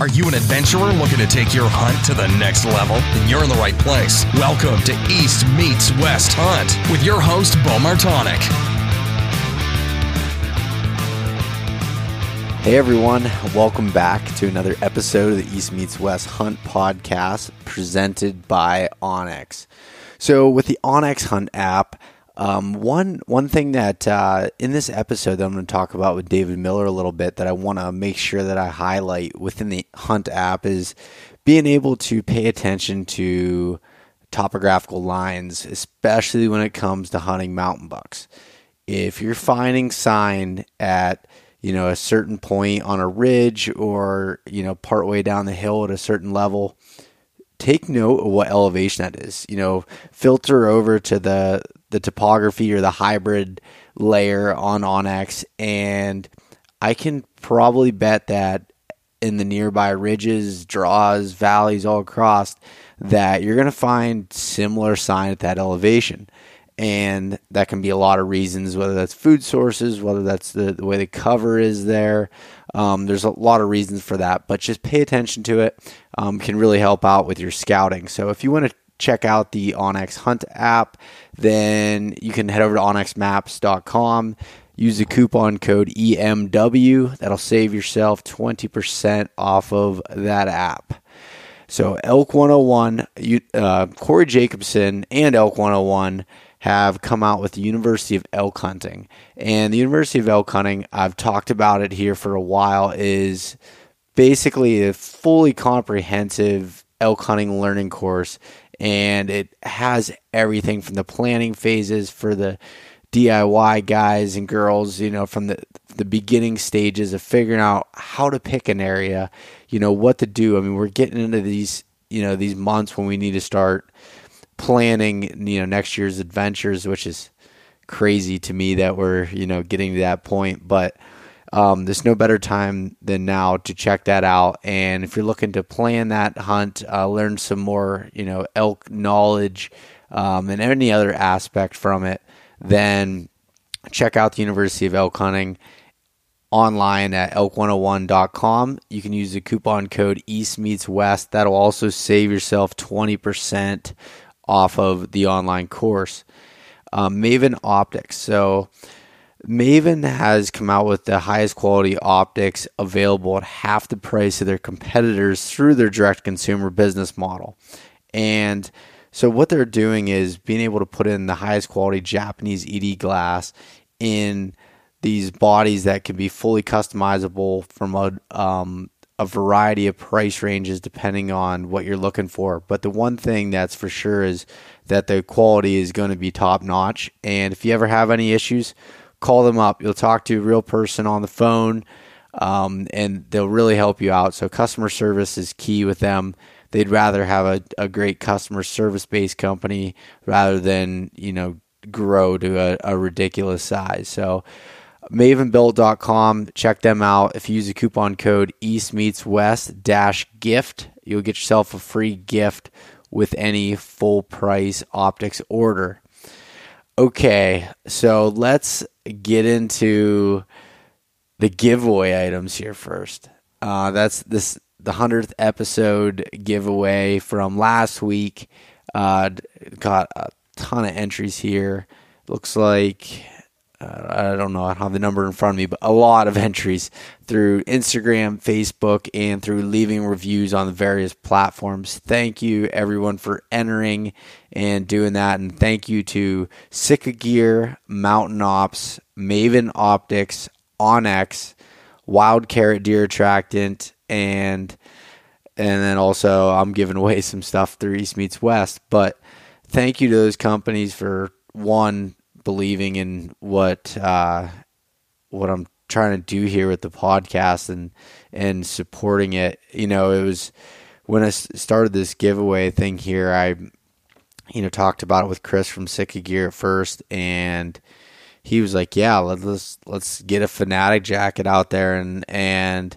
Are you an adventurer looking to take your hunt to the next level? Then you're in the right place. Welcome to East Meets West Hunt with your host, Beau Martonik. Hey everyone, welcome back to another episode of the East Meets West Hunt podcast presented by onX. So, with the onX Hunt app, um, one one thing that uh, in this episode that I'm going to talk about with David Miller a little bit that I want to make sure that I highlight within the Hunt app is being able to pay attention to topographical lines, especially when it comes to hunting mountain bucks. If you're finding sign at you know, a certain point on a ridge or, you know, partway down the hill at a certain level, take note of what elevation that is. You know, filter over to the the topography or the hybrid layer on onX and I can probably bet that in the nearby ridges, draws, valleys all across that you're going to find similar sign at that elevation. And that can be a lot of reasons whether that's food sources whether that's the, the way the cover is there. Um, there's a lot of reasons for that but just pay attention to it um, can really help out with your scouting. So if you want to check out the onX hunt app then you can head over to onxmaps.com. use the coupon code emw that'll save yourself 20% off of that app so elk 101 you, uh, corey Jacobson and elk 101 have come out with the University of Elk Hunting. And the University of Elk Hunting, I've talked about it here for a while, is basically a fully comprehensive elk hunting learning course. And it has everything from the planning phases for the DIY guys and girls, you know, from the the beginning stages of figuring out how to pick an area, you know, what to do. I mean, we're getting into these, you know, these months when we need to start planning, you know, next year's adventures, which is crazy to me that we're, you know, getting to that point. But um, there's no better time than now to check that out. And if you're looking to plan that hunt, uh, learn some more, you know, elk knowledge um, and any other aspect from it, then check out the University of Elk Hunting online at elk101.com. You can use the coupon code East Meets West. That'll also save yourself 20% off of the online course. Um, Maven Optics. So, Maven has come out with the highest quality optics available at half the price of their competitors through their direct consumer business model. And so, what they're doing is being able to put in the highest quality Japanese ED glass in these bodies that can be fully customizable from a um, a variety of price ranges depending on what you're looking for. But the one thing that's for sure is that the quality is going to be top notch. And if you ever have any issues, call them up. You'll talk to a real person on the phone, um, and they'll really help you out. So customer service is key with them. They'd rather have a, a great customer service based company rather than you know grow to a, a ridiculous size. So mavenbuilt.com. Check them out. If you use the coupon code East Meets West dash gift, you'll get yourself a free gift with any full price optics order. Okay, so let's get into the giveaway items here first. Uh, that's this the hundredth episode giveaway from last week. Uh, got a ton of entries here. Looks like I don't know, I don't have the number in front of me, but a lot of entries through Instagram, Facebook, and through leaving reviews on the various platforms. Thank you, everyone, for entering and doing that. And thank you to Sitka Gear, Mountain Ops, Maven Optics, onX, Wild Carrot Deer Attractant, and and then also I'm giving away some stuff through East Meets West. But thank you to those companies for one believing in what uh, what I'm trying to do here with the podcast and and supporting it. You know, it was when I started this giveaway thing here. I you know talked about it with Chris from Sitka Gear at first, and he was like, "Yeah, let's let's get a fanatic jacket out there and and."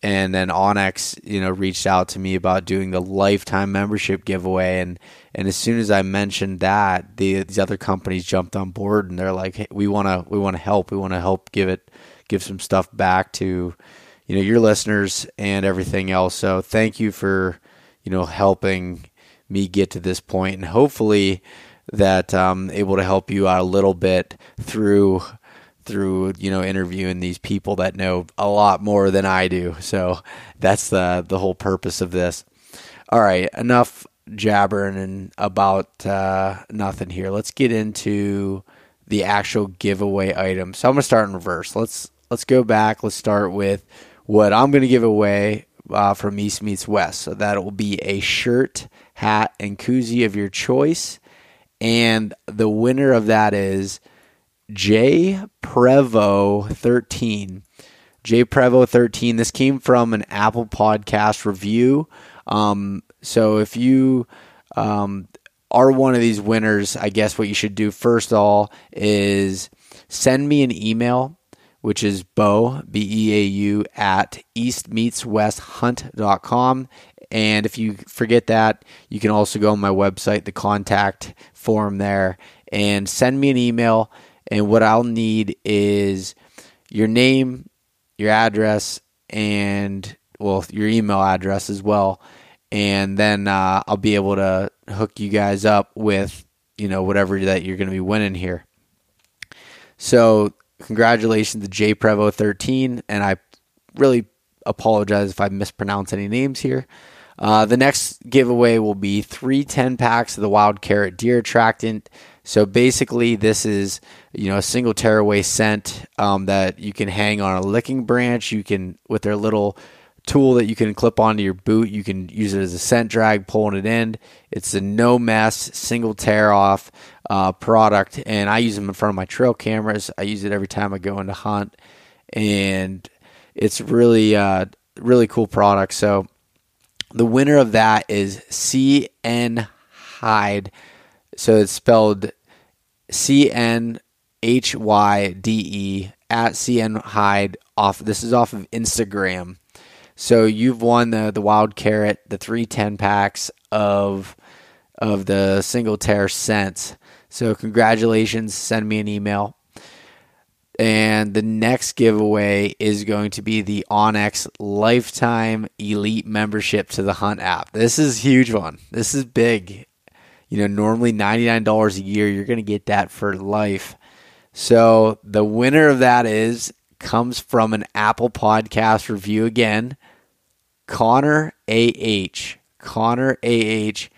and then onX, you know, reached out to me about doing the lifetime membership giveaway, and and as soon as I mentioned that, the, these other companies jumped on board and they're like, hey, we want to we want to help. We want to help give it give some stuff back to you know your listeners and everything else. So thank you for you know helping me get to this point, and hopefully that I'm able to help you out a little bit through through you know interviewing these people that know a lot more than I do. So that's the the whole purpose of this. All right, enough jabbering about uh, nothing here. Let's get into the actual giveaway item. So I'm gonna start in reverse. Let's let's go back. Let's start with what I'm gonna give away uh, from East Meets West. So that will be a shirt, hat, and koozie of your choice. And the winner of that is J Prevo 13. J Prevo 13. This came from an Apple Podcast review. Um, so if you um, are one of these winners, I guess what you should do first of all is send me an email, which is Beau, B E A U, at eastmeetswesthunt.com. And if you forget that, you can also go on my website, the contact form there, and send me an email. And what I'll need is your name, your address, and well, your email address as well. And then uh, I'll be able to hook you guys up with you know whatever that you're going to be winning here. So congratulations to J Prevo 13, and I really apologize if I mispronounce any names here. Uh, the next giveaway will be three 10 packs of the Wild Carrot Deer Attractant. So basically, this is you know a single tearaway scent um, that you can hang on a licking branch. You can with their little tool that you can clip onto your boot. You can use it as a scent drag, pulling it in. It's a no mess, single tear off uh, product, and I use them in front of my trail cameras. I use it every time I go into hunt, and it's really uh, really cool product. So the winner of that is CN Hyde. So it's spelled C N H Y D E at CN Hyde off. This is off of Instagram. So you've won the the wild carrot, the three ten packs of of the single tear scents. So congratulations. Send me an email. And the next giveaway is going to be the onX Lifetime Elite membership to the Hunt app. This is huge one. This is big. You know, normally $99 a year, you're going to get that for life. So the winner of that is comes from an Apple Podcast review again. Connor AH. Connor AH.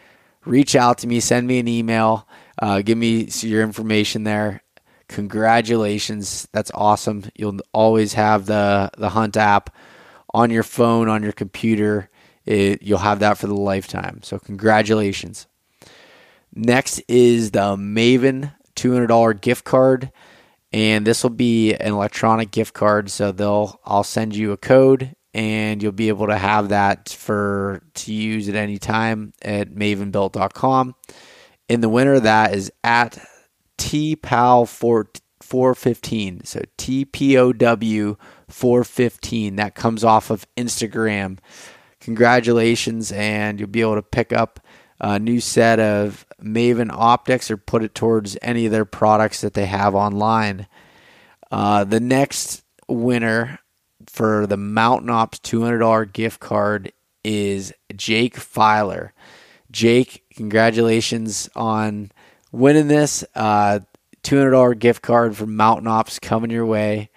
Reach out to me, send me an email, uh, give me your information there congratulations. That's awesome. You'll always have the the Hunt app on your phone, on your computer. It, you'll have that for the lifetime. So congratulations. Next is the Maven $200 gift card and this will be an electronic gift card so they'll I'll send you a code and you'll be able to have that for to use at any time at mavenbuilt.com. In the winner of that is at TPOW 415. So TPOW 415. That comes off of Instagram. Congratulations, and you'll be able to pick up a new set of Maven optics or put it towards any of their products that they have online. Uh, the next winner for the Mountain Ops $200 gift card is Jake Filer. Jake, congratulations on winning this. Uh, $200 gift card from Mountain Ops coming your way.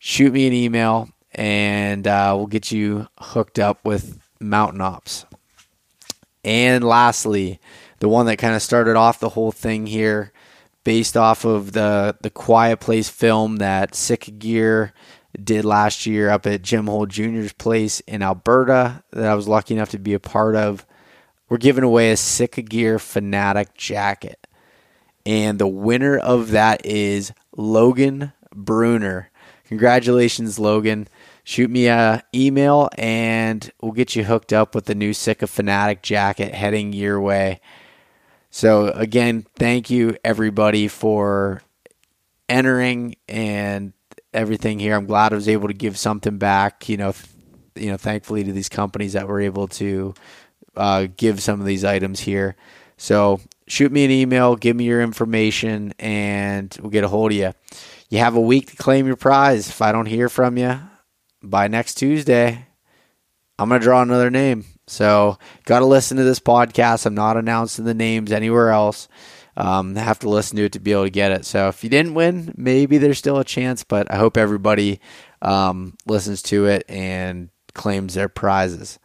Shoot me an email and uh, we'll get you hooked up with Mountain Ops. And lastly, the one that kind of started off the whole thing here, based off of the the Quiet Place film that Sitka Gear did last year up at Jim Hole Jr.'s place in Alberta, that I was lucky enough to be a part of. We're giving away a Sitka Gear Fanatic jacket. And the winner of that is Logan Bruner. Congratulations, Logan. Shoot me a email and we'll get you hooked up with the new Sitka Fanatic jacket heading your way. So again, thank you everybody for entering and everything here. I'm glad I was able to give something back. You know, you know, thankfully to these companies that were able to uh, give some of these items here. So shoot me an email, give me your information, and we'll get a hold of you. You have a week to claim your prize. If I don't hear from you, by next Tuesday, I'm going to draw another name. So, got to listen to this podcast. I'm not announcing the names anywhere else. Um, have to listen to it to be able to get it. So, if you didn't win, maybe there's still a chance, but I hope everybody um, listens to it and claims their prizes.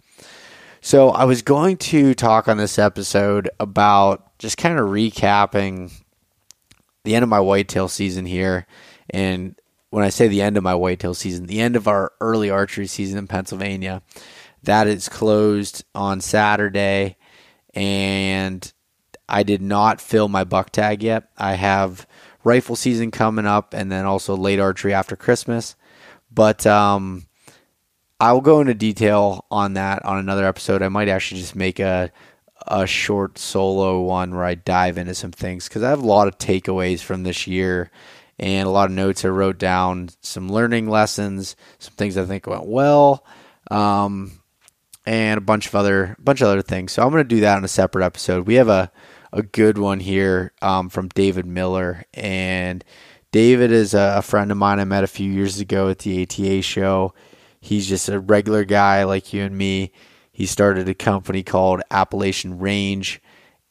So, I was going to talk on this episode about just kind of recapping the end of my whitetail season here. And when I say the end of my whitetail season, the end of our early archery season in Pennsylvania. That is closed on Saturday, and I did not fill my buck tag yet. I have rifle season coming up, and then also late archery after Christmas. But um, I will go into detail on that on another episode. I might actually just make a a short solo one where I dive into some things because I have a lot of takeaways from this year and a lot of notes I wrote down, some learning lessons, some things I think went well, um, and a bunch of other bunch of other things. So I'm going to do that in a separate episode. We have a a good one here um, from David Miller, and David is a, a friend of mine I met a few years ago at the ATA show. He's just a regular guy like you and me. He started a company called Appalachian Range,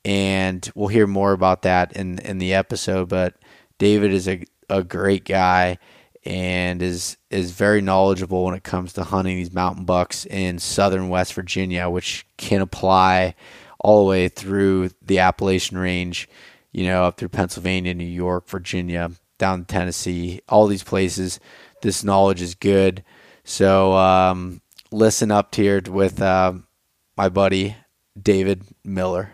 and we'll hear more about that in in the episode. But David is a, a great guy and is is very knowledgeable when it comes to hunting these mountain bucks in southern West Virginia, which can apply all the way through the Appalachian Range, you know, up through Pennsylvania, New York, Virginia, down Tennessee, all these places. This knowledge is good. So um, listen up here with uh, my buddy David Miller.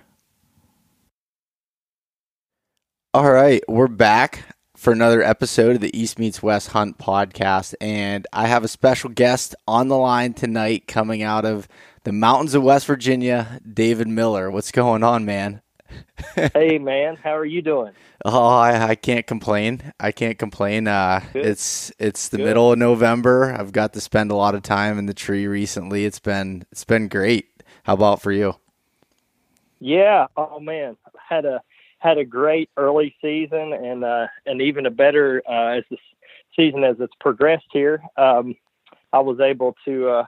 All right, we're back for another episode of the East Meets West Hunt podcast. And I have a special guest on the line tonight coming out of the mountains of West Virginia, David Miller. What's going on, man? hey, man. How are you doing? Oh, I, I can't complain. I can't complain. Uh, it's it's the Good. middle of November. I've got to spend a lot of time in the tree recently. It's been it's been great. How about for you? Yeah. Oh man, had a had a great early season and uh, and even a better uh, as the season as it's progressed here. Um, I was able to uh,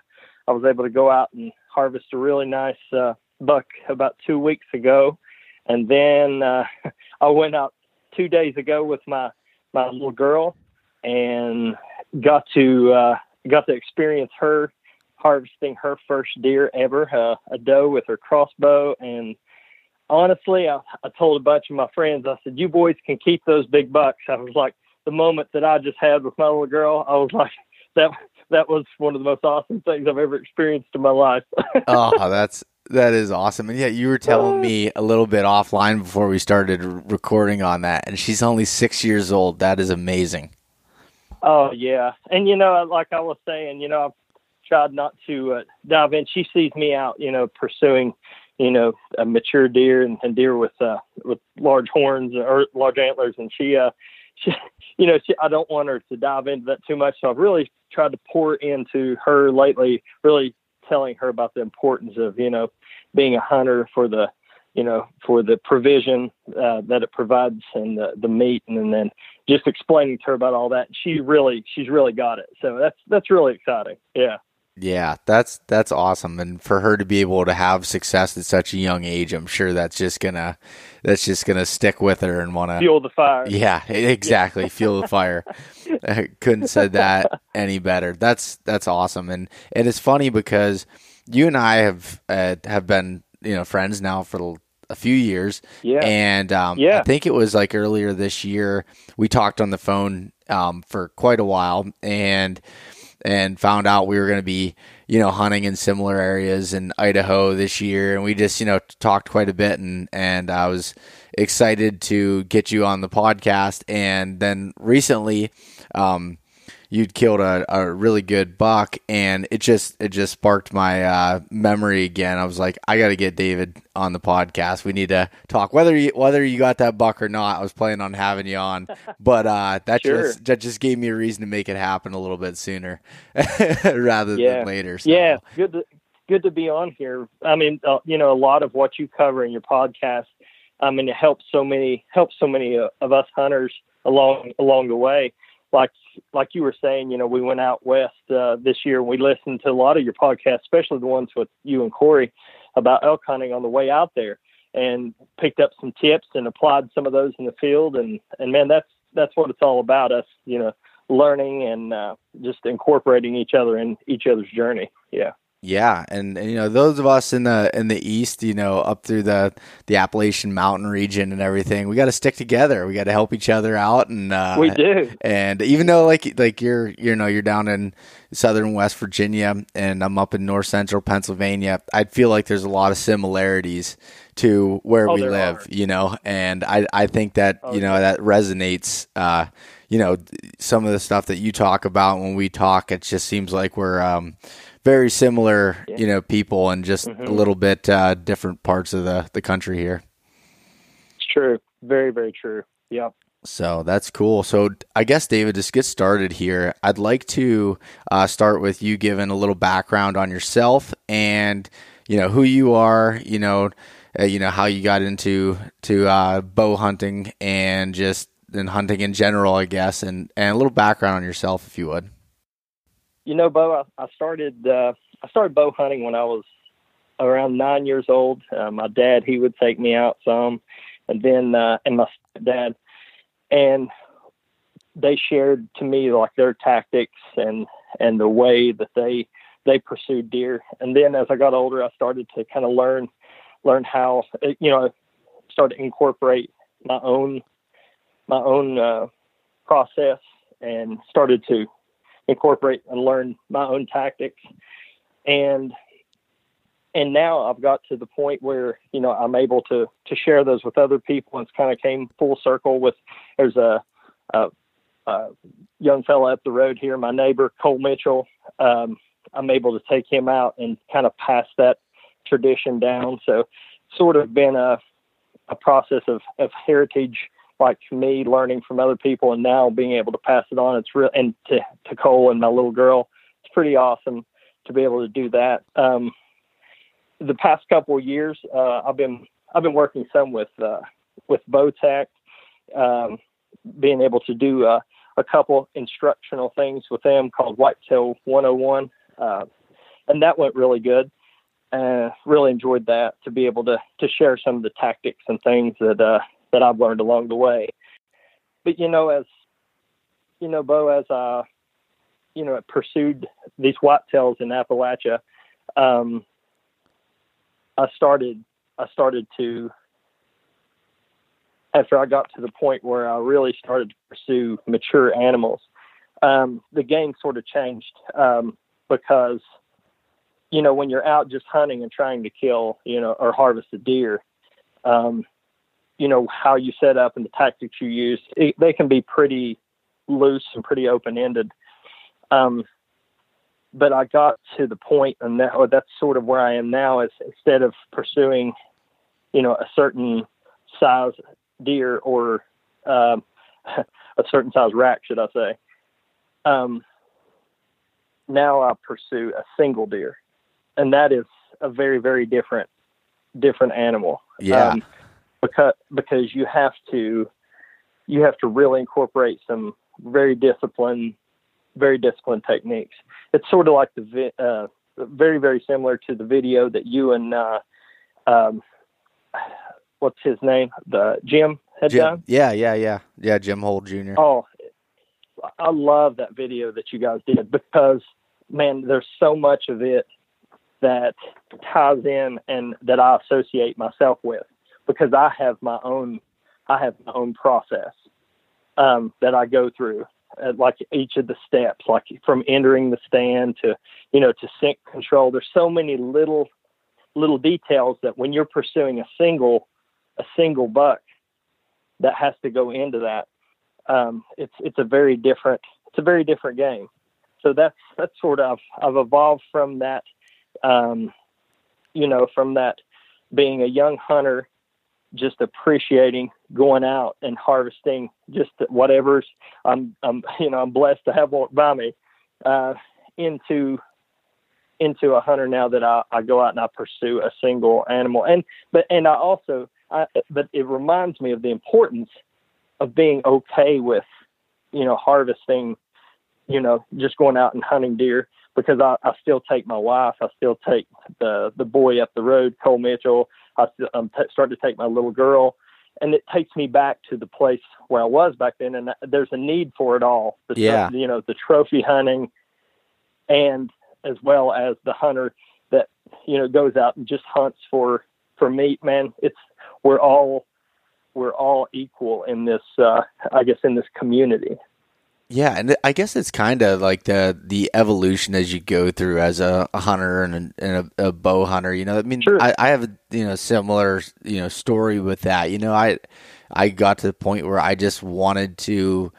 I was able to go out and harvest a really nice uh, buck about two weeks ago, and then uh, I went out two days ago with my my little girl and got to uh, got to experience her harvesting her first deer ever, uh, a doe with her crossbow and honestly, I, I told a bunch of my friends, I said, you boys can keep those big bucks. I was like, the moment that I just had with my little girl, I was like, that that was one of the most awesome things I've ever experienced in my life. oh, that's that is awesome. And yeah, you were telling me a little bit offline before we started recording on that, and she's only six years old. That is amazing. Oh yeah, and you know, like I was saying, you know, I've tried not to uh, dive in. She sees me out, you know, pursuing you know, a mature deer and, and deer with uh, with large horns or large antlers, and she, uh, she, you know, she, I don't want her to dive into that too much. So I've really tried to pour into her lately, really telling her about the importance of you know being a hunter for the you know for the provision uh, that it provides and the, the meat and then just explaining to her about all that. She really she's really got it. So that's that's really exciting. Yeah yeah, that's that's awesome, and for her to be able to have success at such a young age, I'm sure that's just gonna that's just gonna stick with her and want to fuel the fire. Yeah, exactly, yeah. fuel the fire. I couldn't said that any better. That's that's awesome, and and it's funny because you and I have uh, have been you know friends now for a few years. Yeah, and um, yeah. I think it was like earlier this year we talked on the phone um, for quite a while, and and found out we were going to be, you know, hunting in similar areas in Idaho this year. And we just, you know, talked quite a bit and, and I was excited to get you on the podcast. And then recently, um, you'd killed a, a really good buck and it just it just sparked my uh, memory again. I was like, I got to get David on the podcast. We need to talk whether you whether you got that buck or not. I was planning on having you on, but uh, that sure. just that just gave me a reason to make it happen a little bit sooner rather yeah. than later. So. Yeah, good to good to be on here. I mean, uh, you know, a lot of what you cover in your podcast. I mean, it helps so many helps so many uh, of us hunters along along the way like like you were saying, you know, we went out west uh, this year. and We listened to a lot of your podcasts, especially the ones with you and Corey about elk hunting on the way out there, and picked up some tips and applied some of those in the field. And and man, that's that's what it's all about. Us, you know, learning and uh, just incorporating each other in each other's journey. Yeah. Yeah, and, and, you know those of us in the in the east, you know, up through the the Appalachian Mountain region and everything, we got to stick together. We got to help each other out, and uh, we do. And even though like like you're you know you're down in southern West Virginia and I'm up in north central Pennsylvania, I feel like there's a lot of similarities to where oh, we live, are. you know, and I I think that oh, you know yeah. that resonates. Uh, you know, some of the stuff that you talk about when we talk, it just seems like we're um, very similar, yeah. you know, people and just mm-hmm. a little bit uh, different parts of the, the country here. It's true. Very, very true. Yep. So that's cool. So I guess David, just get started here. I'd like to uh, start with you giving a little background on yourself and you know who you are. You know, uh, you know how you got into to uh, bow hunting and just and hunting in general, I guess, and and a little background on yourself, if you would you know, Beau, I, I started uh, I started bow hunting when I was around nine years old. Uh, my dad he would take me out some, and then uh, and my dad, and they shared to me like their tactics and and the way that they they pursued deer. And then as I got older, I started to kind of learn learn how you know start to incorporate my own my own uh, process and started to incorporate and learn my own tactics. And and now I've got to the point where you know I'm able to to share those with other people. It's kind of came full circle with there's a, a, a young fella up the road here, my neighbor Cole Mitchell. Um, I'm able to take him out and kind of pass that tradition down. So sort of been a a process of, of heritage like me learning from other people and now being able to pass it on. It's real and to, to Cole and my little girl, it's pretty awesome to be able to do that. Um, the past couple of years, uh, I've been, I've been working some with, uh, with Bowtech, um, being able to do, uh, a couple instructional things with them called Whitetail 101. Uh, and that went really good. Uh, really enjoyed that to be able to, to share some of the tactics and things that, uh, that I've learned along the way. But you know, as you know, Beau, as I you know pursued these whitetails in Appalachia, um, I started I started to after I got to the point where I really started to pursue mature animals. Um, the game sort of changed um, because you know when you're out just hunting and trying to kill you know or harvest a deer um, you know how you set up and the tactics you use it, they can be pretty loose and pretty open ended um, but I got to the point and that, or that's sort of where I am now is instead of pursuing you know a certain size deer or um, a certain size rack should I say um, now I pursue a single deer. And that is a very very different different animal. Yeah. Um, because because you have to you have to really incorporate some very disciplined very disciplined techniques. It's sort of like the vi- uh, very very similar to the video that you and uh, um, what's his name the Jim had Jim, done. Yeah, yeah, yeah, yeah. Jim Hole Jr. Oh, I love that video that you guys did because man, there's so much of it that ties in and that I associate myself with because I have my own I have my own process um, that I go through, uh, like each of the steps, like from entering the stand to you know to scent control. There's so many little little details that when you're pursuing a single a single buck, that has to go into that. Um, it's it's a very different it's a very different game. So that's that's sort of I've evolved from that, um, you know, from that being a young hunter just appreciating going out and harvesting just whatever's I'm I'm you know I'm blessed to have walked by me uh, into into a hunter now that I, I go out and I pursue a single animal and but and I also I, but it reminds me of the importance of being okay with you know, harvesting, you know, just going out and hunting deer because I, I still take my wife, I still take the the boy up the road, Cole Mitchell. I I'm t- to take my little girl, and it takes me back to the place where I was back then. And there's a need for it all. The, Yeah. you know, the trophy hunting, and as well as the hunter that you know goes out and just hunts for for meat. Man, it's we're all we're all equal in this. Uh, I guess in this community. Yeah, and I guess it's kind of like the the evolution as you go through as a, a hunter and, a, and a, a bow hunter. You know, I mean, Sure. I, I have a you know similar you know story with that. You know, I I got to the point where I just wanted to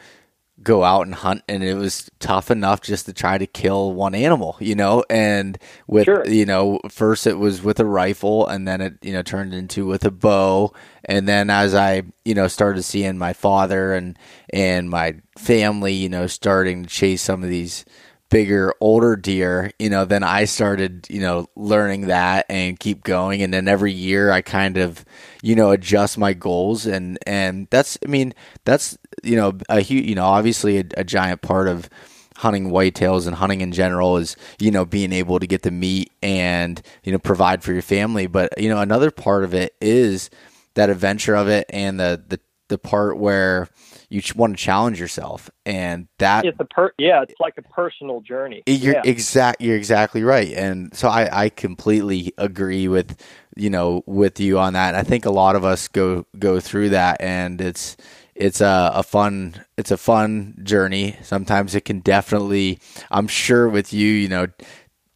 go out and hunt, and it was tough enough just to try to kill one animal. You know, and with Sure. you know first it was with a rifle, and then it you know turned into with a bow, and then as I you know started seeing my father and and my family you know starting to chase some of these bigger older deer you know then i started you know learning that and keep going and then every year i kind of you know adjust my goals and and that's i mean that's you know a huge you know obviously a, a giant part of hunting whitetails and hunting in general is you know being able to get the meat and you know provide for your family but you know another part of it is that adventure of it and the the, the part where you want to challenge yourself and that It's a per yeah, it's like a personal journey. you're yeah. exact. You're exactly right, and so I, I completely agree with you know with you on that. And I think a lot of us go go through that, and it's it's a, a fun it's a fun journey. Sometimes it can definitely. I'm sure with you, you know,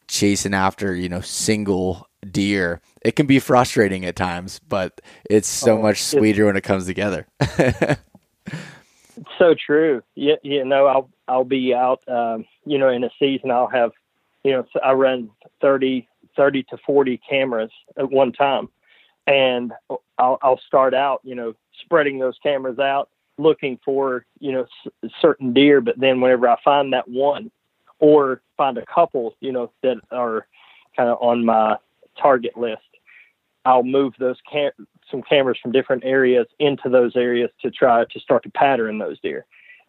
chasing after you know single deer, it can be frustrating at times, but it's so Oh, much sweeter when it comes together. It's so true. Yeah, you know, I'll I'll be out. Um, you know, in a season, I'll have, you know, I run 30, 30 to forty cameras at one time, and I'll I'll start out, you know, spreading those cameras out, looking for you know s- certain deer. But then whenever I find that one, or find a couple, you know, that are kind of on my target list, I'll move those cam- some cameras from different areas into those areas to try to start to pattern those deer.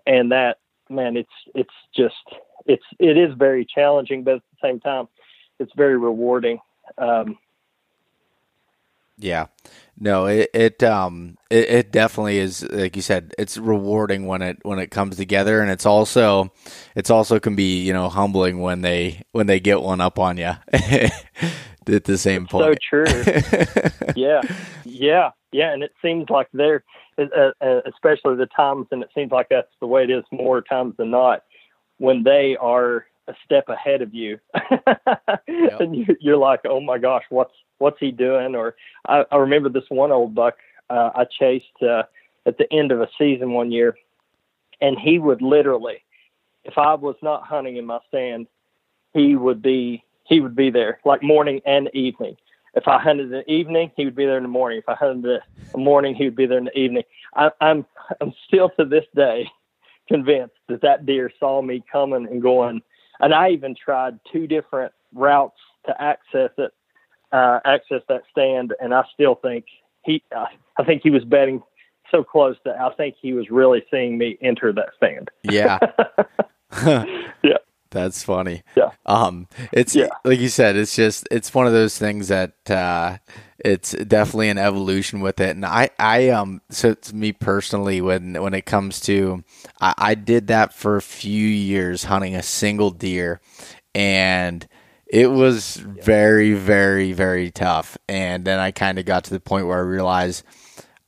And that man, it's it's just it's it is very challenging, but at the same time, it's very rewarding. Um, Yeah. No, it, it um it, it definitely is like you said, it's rewarding when it when it comes together and it's also it's also can be, you know, humbling when they when they get one up on you at the same so point. So true. yeah, yeah, yeah. And it seems like they're, uh, uh, especially the times, and it seems like that's the way it is more times than not, when they are a step ahead of you, and you, you're like, oh my gosh, what's what's he doing? Or I, I remember this one old buck uh, I chased uh, at the end of a season one year, and he would literally, if I was not hunting in my stand, he would be he would be there like morning and evening. If I hunted in the evening, he would be there in the morning. If I hunted in the morning, he would be there in the evening. I, I'm I'm still to this day convinced that that deer saw me coming and going. And I even tried two different routes to access it, uh, access that stand, and I still think he. Uh, I think he was betting so close that I think he was really seeing me enter that stand. yeah. Yeah. That's funny. Yeah. Um, it's Yeah. like you said, it's just it's one of those things that uh, it's definitely an evolution with it. And I, I um, so to me personally, when when it comes to, I, I did that for a few years hunting a single deer, and it was very, very, very tough. And then I kind of got to the point where I realized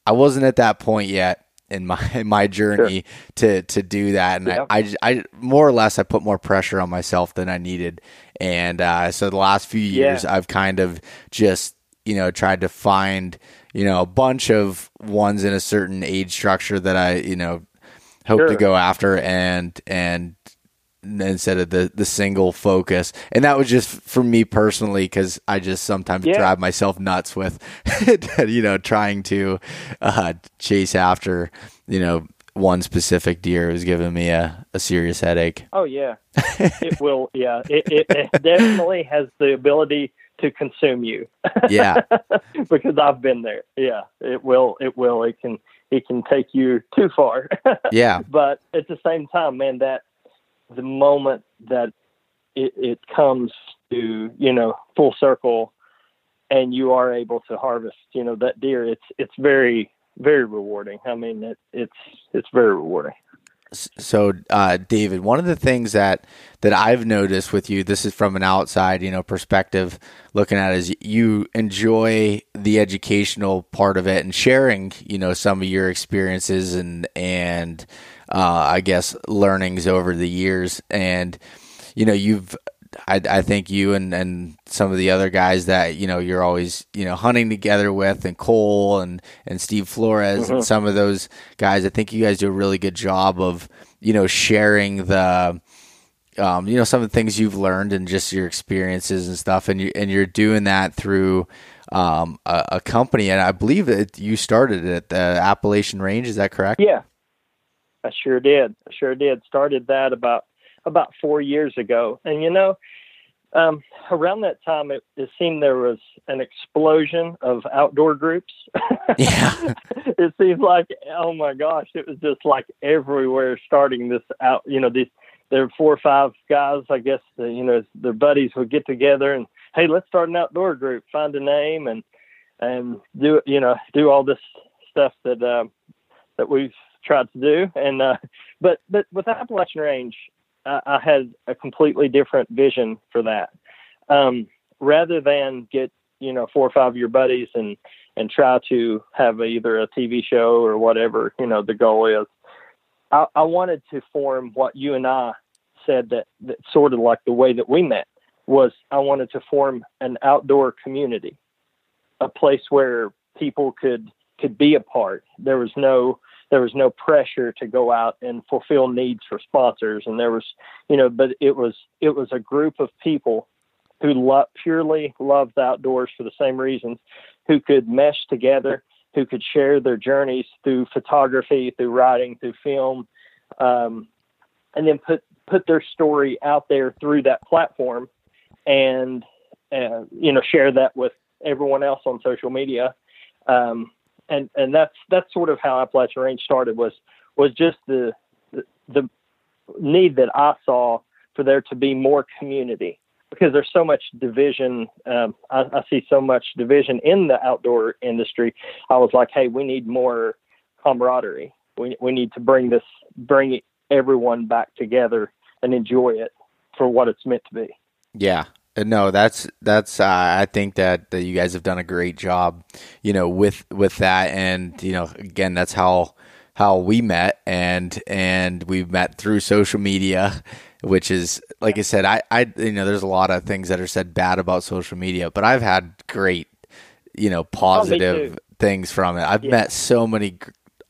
I wasn't at that point yet in my in my journey to to do that and Yeah. I, I I more or less I put more pressure on myself than I needed and uh, so the last few years Yeah. I've kind of just you know tried to find you know a bunch of ones in a certain age structure that I you know hope to go after and and instead of the the single focus and that was just for me personally because i just sometimes Yeah. drive myself nuts with you know trying to uh chase after you know one specific deer was giving me a, a serious headache Oh yeah, it will. Yeah, it, it, it definitely has the ability to consume you. yeah because I've been there. Yeah, it will. It will. It can. it can take you too far. yeah. But at the same time, man, that the moment that it, it comes to you know full circle, and you are able to harvest you know that deer, it's it's very very rewarding. I mean, it, it's it's very rewarding. So, uh, David, one of the things that that I've noticed with you, this is from an outside, you know, perspective, looking at, it, is you enjoy the educational part of it and sharing, you know, some of your experiences and and uh, I guess learnings over the years, and you know, you've I, I think you and, and some of the other guys that you know you're always you know hunting together with, and Cole and and Steve Flores mm-hmm. and some of those guys. I think you guys do a really good job of you know sharing the um, you know some of the things you've learned and just your experiences and stuff, and you and you're doing that through um, a, a, company, and I believe that you started at the Appalachian Range. Is that correct? Yeah, I sure did. I sure did. Started that about about four years ago. And you know, um, around that time, it, it, seemed there was an explosion of outdoor groups. Yeah. it seems like, oh my gosh, it was just like everywhere starting this out, you know, these, there were four or five guys, I guess, the, you know, their buddies would get together and, hey, let's start an outdoor group, find a name and, and do, you know, do all this stuff that, uh, that we've tried to do. And, uh, but, but with Appalachian Range, I, had a completely different vision for that. Um, rather than get you know four or five of your buddies and and try to have either a TV show or whatever you know the goal is. I, I wanted to form what you and I said that, that sort of like the way that we met was I wanted to form an outdoor community, a place where people could could be a part. There was no there was no pressure to go out and fulfill needs for sponsors. And there was you know but it was it was a group of people who lo- purely loved the outdoors for the same reasons who could mesh together who could share their journeys through photography through writing through film um, and then put put their story out there through that platform and uh, you know share that with everyone else on social media. Um, and and that's that's sort of how Appalachian Range started was was just the, the the need that I saw for there to be more community because there's so much division. Um, I, I see so much division in the outdoor industry. I was like, hey, we need more camaraderie. We we need to bring this bring everyone back together and enjoy it for what it's meant to be. Yeah, no, that's that's. Uh, I think that, that you guys have done a great job, you know, with with that, and you know, again, that's how how we met, and and we've met through social media, which is like I said, I I you know, there's a lot of things that are said bad about social media, but I've had great, you know, oh, positive oh, things from it. I've yeah. met so many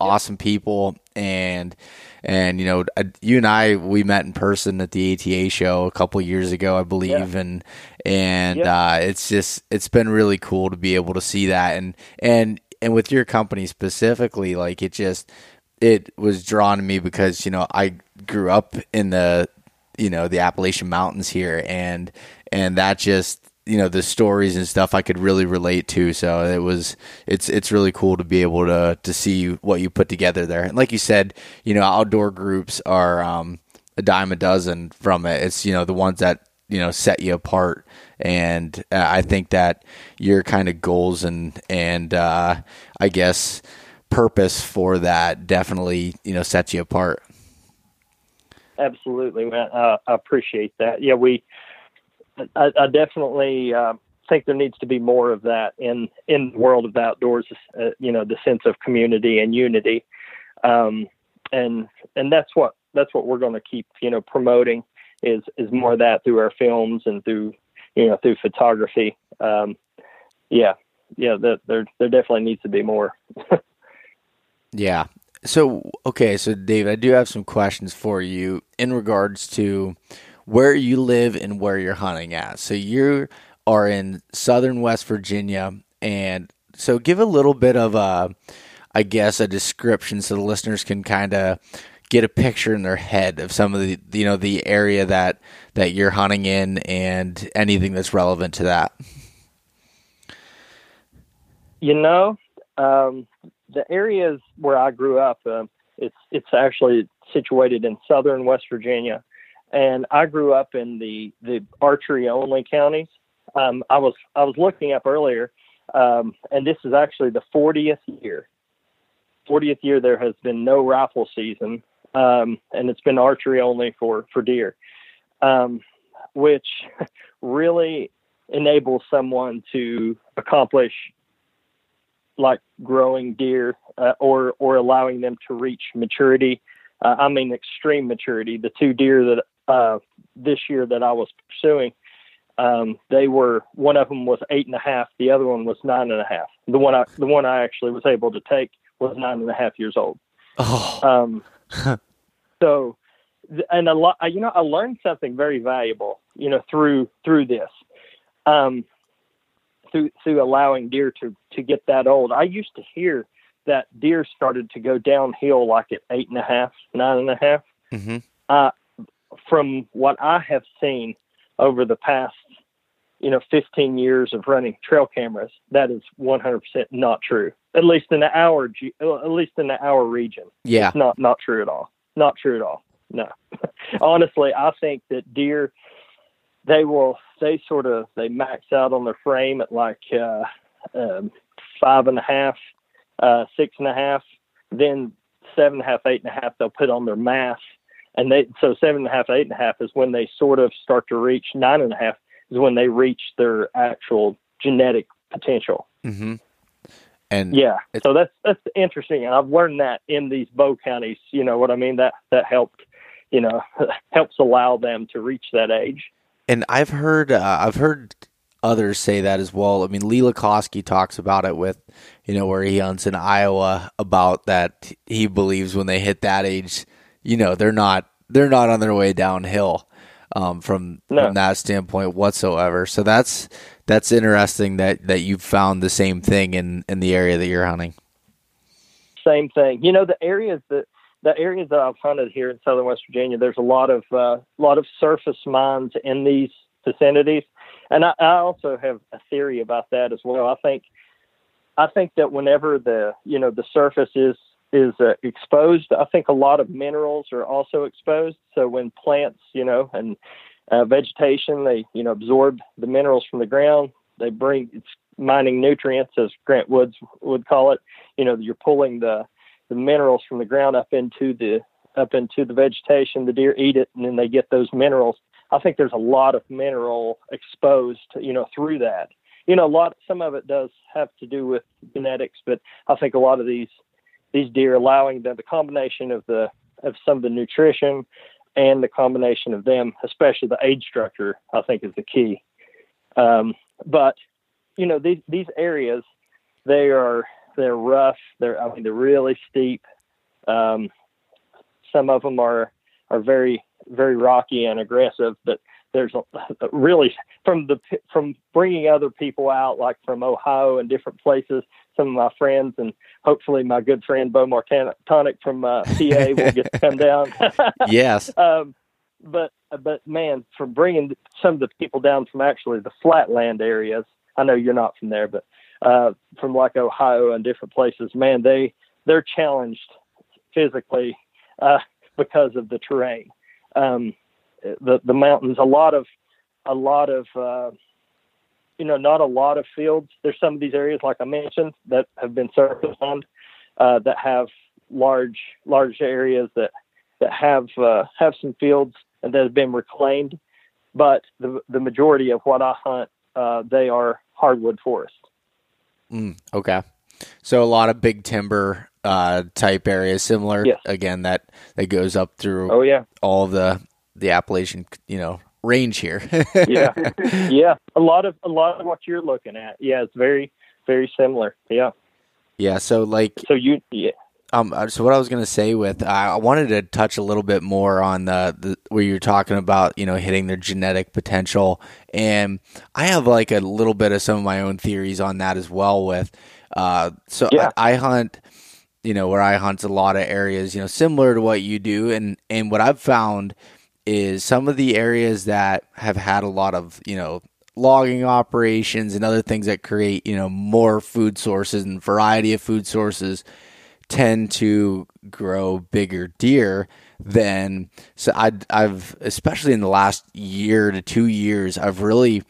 awesome people, and and you know, you and I we met in person at the ATA show a couple years ago, I believe, yeah. and and yep. uh, it's just it's been really cool to be able to see that, and and and with your company specifically, like it just it was drawn to me because you know I grew up in the you know the Appalachian Mountains here, and and that just you know the stories and stuff I could really relate to. So it was it's it's really cool to be able to to see what you put together there. And like you said, you know, outdoor groups are um, a dime a dozen from it. It's you know the ones that you know set you apart. And uh, I think that your kind of goals and and uh, I guess purpose for that definitely you know sets you apart. Absolutely, man. Uh, I appreciate that. Yeah, we I, I definitely uh, think there needs to be more of that in in the world of the outdoors. Uh, you know, the sense of community and unity, um, and and that's what that's what we're going to keep you know promoting is is more of that through our films and through you know through photography. Um, yeah, yeah, there there definitely needs to be more. yeah. So okay, so Dave, I do have some questions for you in regards to where you live and where you're hunting at. So you are in southern West Virginia, and so give a little bit of a, I guess, a description so the listeners can kind of get a picture in their head of some of the you know the area that that you're hunting in and anything that's relevant to that. You know, um, the areas where I grew up, uh, it's it's actually situated in southern West Virginia, and I grew up in the the archery only counties. Um, I was I was looking up earlier, um, and this is actually the 40th year. 40th year there has been no rifle season, um, and it's been archery only for for deer, um, which really enables someone to accomplish like growing deer uh, or or allowing them to reach maturity. Uh, I mean extreme maturity. The two deer that uh, this year that I was pursuing, um, they were one of them was eight and a half, the other one was nine and a half. The one I the one I actually was able to take was nine and a half years old. Oh. Um, so, and a lot, you know, I learned something very valuable, you know, through through this. Um, through through allowing deer to to get that old. I used to hear that deer started to go downhill like at eight and a half, nine and a half. hmm Uh, from what I have seen over the past, you know, 15 years of running trail cameras, that is 100% not true. At least in the hour, at least in the hour region, Yeah. it's not not true at all. Not true at all. No, honestly, I think that deer they will they sort of they max out on their frame at like uh, um, five and a half, uh, six and a half, then seven and a half, eight and a half. They'll put on their mass, and they so seven and a half, eight and a half is when they sort of start to reach nine and a half is when they reach their actual genetic potential. hmm And Yeah, so that's that's interesting, and I've learned that in these bow counties. You know what I mean? That that helped, you know, helps allow them to reach that age. And I've heard uh, I've heard others say that as well. I mean, Lee Lakosky talks about it with, you know, where he hunts in Iowa about that he believes when they hit that age, you know, they're not they're not on their way downhill um, from No. from that standpoint whatsoever. So that's that's interesting that that you found the same thing in in the area that you're hunting. Same thing. You know, the areas that the areas that I've hunted here in southern West Virginia, there's a lot of uh, lot of surface mines in these vicinities, and I, I also have a theory about that as well. I think I think that whenever the you know the surface is is uh, exposed, I think a lot of minerals are also exposed. So when plants, you know, and uh, vegetation, they you know absorb the minerals from the ground. They bring it's mining nutrients, as Grant Woods would call it. You know, you're pulling the the minerals from the ground up into the up into the vegetation. The deer eat it, and then they get those minerals. I think there's a lot of mineral exposed, you know, through that. You know, a lot. Some of it does have to do with genetics, but I think a lot of these these deer allowing the, the combination of the of some of the nutrition and the combination of them, especially the age structure, I think is the key. Um, but you know, these these areas, they are they're rough. They're I mean they're really steep. Um, some of them are are very very rocky and aggressive, but there's a, really from the from bringing other people out like from Ohio and different places. Some of my friends and hopefully my good friend Beau Martonik from uh, PA will get to come down. Yes. um, but but man, from bringing some of the people down from actually the flatland areas. I know you're not from there, but uh, from like Ohio and different places, man, they they're challenged physically uh, because of the terrain. Um, the the mountains, a lot of a lot of uh, you know, not a lot of fields. There's some of these areas, like I mentioned, that have been surface owned, uh, that have large large areas that that have uh, have some fields and that have been reclaimed. But the the majority of what I hunt, uh, they are hardwood forest. Mm, okay. So a lot of big timber uh, type areas, similar Yes. again that that goes up through Oh yeah, all the the Appalachian, you know, range here. yeah, yeah. A lot of a lot of what you're looking at, yeah, it's very very similar. Yeah. yeah. So like, So you, yeah, um, uh, so what I was gonna say with, uh, I wanted to touch a little bit more on the, the where you're talking about, you know, hitting their genetic potential, and I have like a little bit of some of my own theories on that as well. With, uh, so Yeah. I, I hunt. You know where I hunt a lot of areas, you know, similar to what you do, and and what I've found is some of the areas that have had a lot of you know logging operations and other things that create, you know, more food sources and variety of food sources tend to grow bigger deer than so I I've especially in the last year to 2 years I've really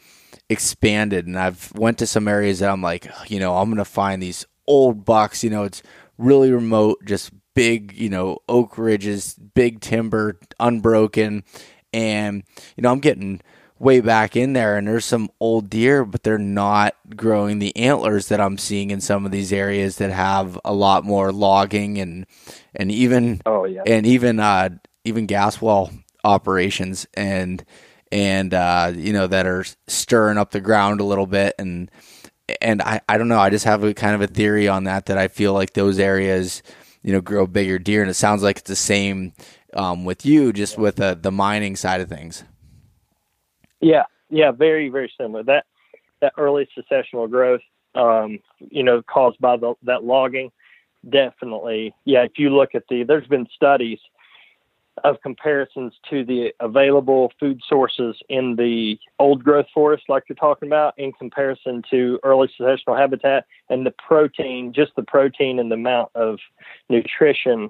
expanded and I've went to some areas that I'm like, you know, I'm going to find these old bucks, you know, it's really remote, just big, you know, oak ridges, big timber, unbroken. And you know, I'm getting way back in there and there's some old deer but they're not growing. The antlers that I'm seeing in some of these areas that have a lot more logging and and even oh yeah. and even uh even gas well operations and and uh you know that are stirring up the ground a little bit. And and I I don't know. I just have a kind of a theory on that that I feel like those areas you know grow bigger deer and it sounds like it's the same um, with you just with uh, the mining side of things yeah, yeah, very, very similar. That that early successional growth, um, you know, caused by the, that logging, definitely. Yeah, if you look at the, there's been studies of comparisons to the available food sources in the old growth forest, like you're talking about, in comparison to early successional habitat, and the protein, just the protein and the amount of nutrition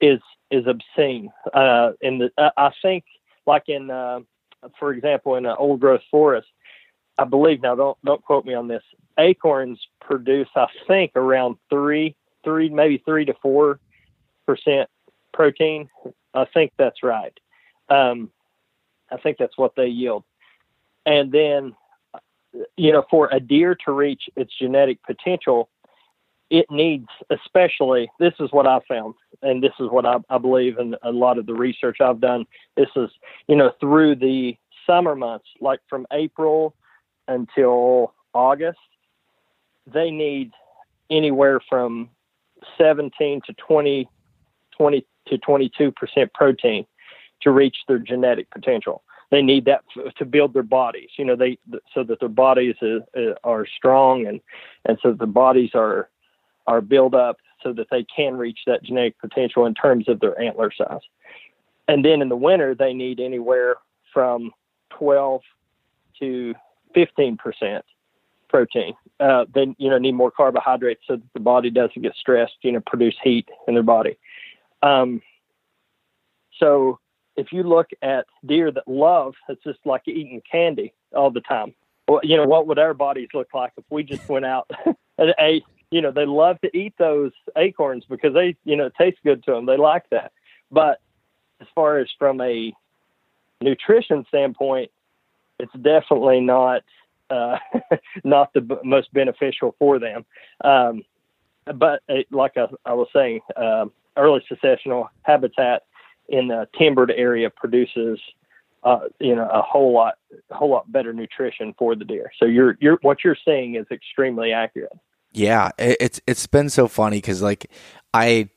is is obscene. Uh, in the, I think, like in uh, for example, in an old growth forest, I believe now don't don't quote me on this. Acorns produce, I think, around three, three, maybe three to four percent protein. I think that's right. Um, I think that's what they yield. And then, you know, for a deer to reach its genetic potential, it needs, especially, this is what I found, and this is what I, I believe, and a lot of the research I've done. This is, you know, through the summer months, like from April until August, they need anywhere from 17 to 20, 20 to 22 percent protein to reach their genetic potential. They need that f- to build their bodies, you know, they so that their bodies is, is, are strong and and so the bodies are are built up so that they can reach that genetic potential in terms of their antler size. And then in the winter, they need anywhere from 12 to 15 percent protein. Uh, they you know need more carbohydrates so that the body doesn't get stressed. You know, produce heat in their body. Um, so if you look at deer that love, it's just like eating candy all the time. Well, you know, what would our bodies look like if we just went out and ate you know, they love to eat those acorns because they, you know, taste good to them. They like that. But as far as from a nutrition standpoint, it's definitely not uh, not the b- most beneficial for them. Um, but it, like I, I, was saying, uh, early successional habitat in the timbered area produces, uh, you know, a whole lot, a whole lot better nutrition for the deer. So you're, you're, what you're saying is extremely accurate. Yeah, it's it's been so funny because like I,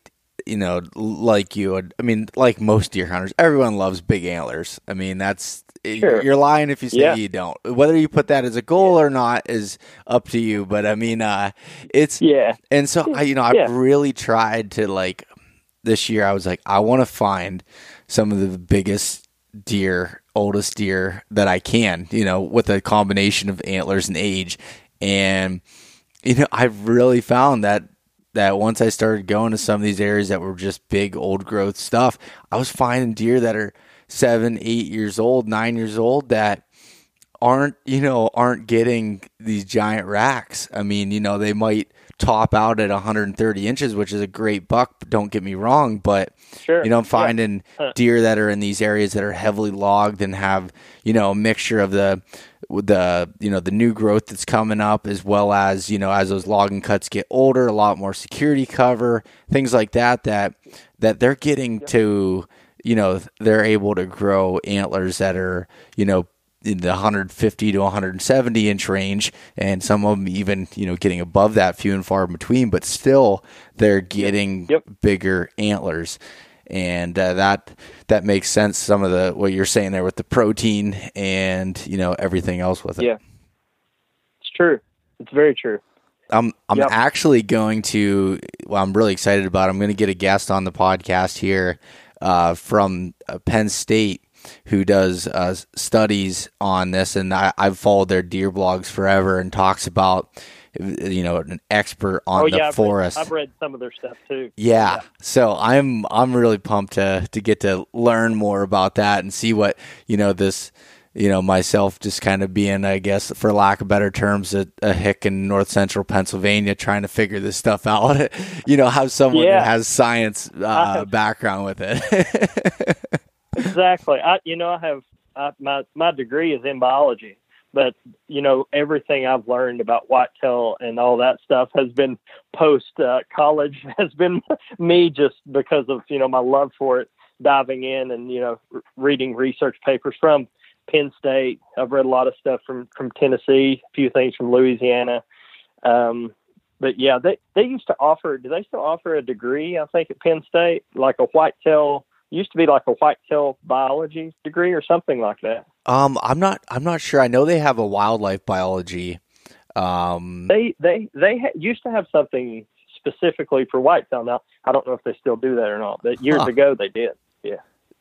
you know, like you, I mean, like most deer hunters, everyone loves big antlers. I mean, that's sure. you're lying if you say yeah. you don't. Whether you put that as a goal or not is up to you. But I mean, uh, it's yeah. And so I, you know, I've really tried to like this year. I was like, I want to find some of the biggest deer, oldest deer that I can. You know, with a combination of antlers and age, and you know, I've really found that that once I started going to some of these areas that were just big old growth stuff, I was finding deer that are seven, eight years old, nine years old that aren't, you know, aren't getting these giant racks. I mean, you know, they might top out at 130 inches, which is a great buck. Don't get me wrong, but sure. you know, I'm finding yeah. deer that are in these areas that are heavily logged and have you know a mixture of the the you know the new growth that's coming up as well as you know as those logging cuts get older a lot more security cover things like that that that they're getting to you know they're able to grow antlers that are you know in the 150 to 170 inch range and some of them even you know getting above that few and far in between but still they're getting yep. bigger antlers and uh, that that makes sense. Some of the what you're saying there with the protein and you know everything else with it. Yeah, it's true. It's very true. I'm I'm yep. actually going to. Well, I'm really excited about. It. I'm going to get a guest on the podcast here uh, from uh, Penn State. Who does uh, studies on this, and I, I've followed their deer blogs forever, and talks about you know an expert on oh, the yeah, I've forest. Read, I've read some of their stuff too. Yeah. Yeah. So I'm I'm really pumped to to get to learn more about that and see what, you know, this you know, myself just kind of being, I guess, for lack of better terms, a, a hick in north central Pennsylvania trying to figure this stuff out. you know, have someone Yeah. who has science uh, have- background with it. Exactly. I, you know, I have I, my my degree is in biology, but you know, everything I've learned about whitetail and all that stuff has been post uh, college. Has been me just because of you know my love for it, diving in and you know r- reading research papers from Penn State. I've read a lot of stuff from from Tennessee, a few things from Louisiana. Um, but yeah, they they used to offer. Do they still offer a degree? I think at Penn State, like a whitetail used to be like a whitetail biology degree or something like that. um, I'm not I'm not sure. I know they have a wildlife biology. Um, They they they ha- used to have something specifically for whitetail. Now I don't know if they still do that or not, but years Huh. ago they did. Yeah.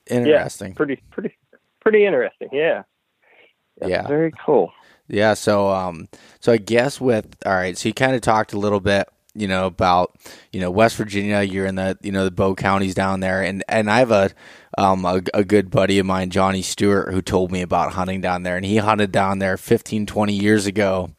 Interesting. Pretty pretty pretty interesting. Yeah. Yeah. Very cool. Yeah, so um so I guess with all right, so you kind of talked a little bit, you know, about you know West Virginia, you're in the you know the Bow counties down there and and I have a um a, a good buddy of mine, Johnny Stewart, who told me about hunting down there and he hunted down there 15 20 years ago.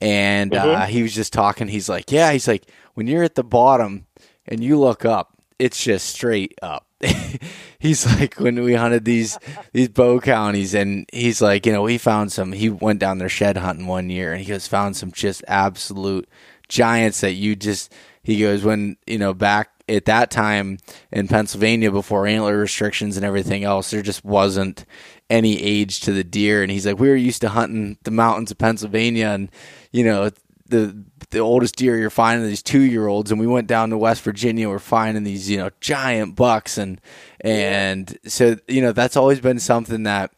And uh, Mhm. he was just talking, he's like, "Yeah, he's like when you're at the bottom and you look up, it's just straight up." he's like when we hunted these these bow counties and he's like you know he found some he went down there shed hunting one year and he goes found some just absolute giants that you just he goes when you know back at that time in Pennsylvania before antler restrictions and everything else there just wasn't any age to the deer. And he's like we were used to hunting the mountains of Pennsylvania and you know the the oldest deer you're finding these two year olds and we went down to West Virginia we're finding these you know giant bucks. And and so you know that's always been something that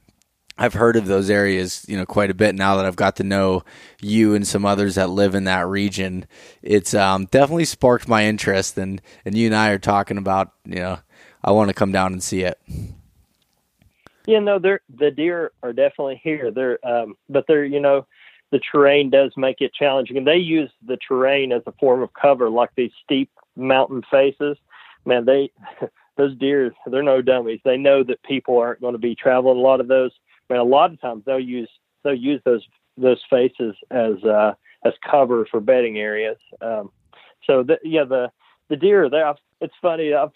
I've heard of those areas you know quite a bit now that I've got to know you and some others that live in that region it's um, definitely sparked my interest and and you and I are talking about you know I want to come down and see it Yeah, no, they're the deer are definitely here. They're um but they're you know the terrain does make it challenging and they use the terrain as a form of cover like these steep mountain faces. Man, they those deer they're no dummies. They know that people aren't going to be traveling a lot of those. Man, a lot of times they'll use they'll use those those faces as uh as cover for bedding areas. Um so the, yeah, the the deer they it's funny I've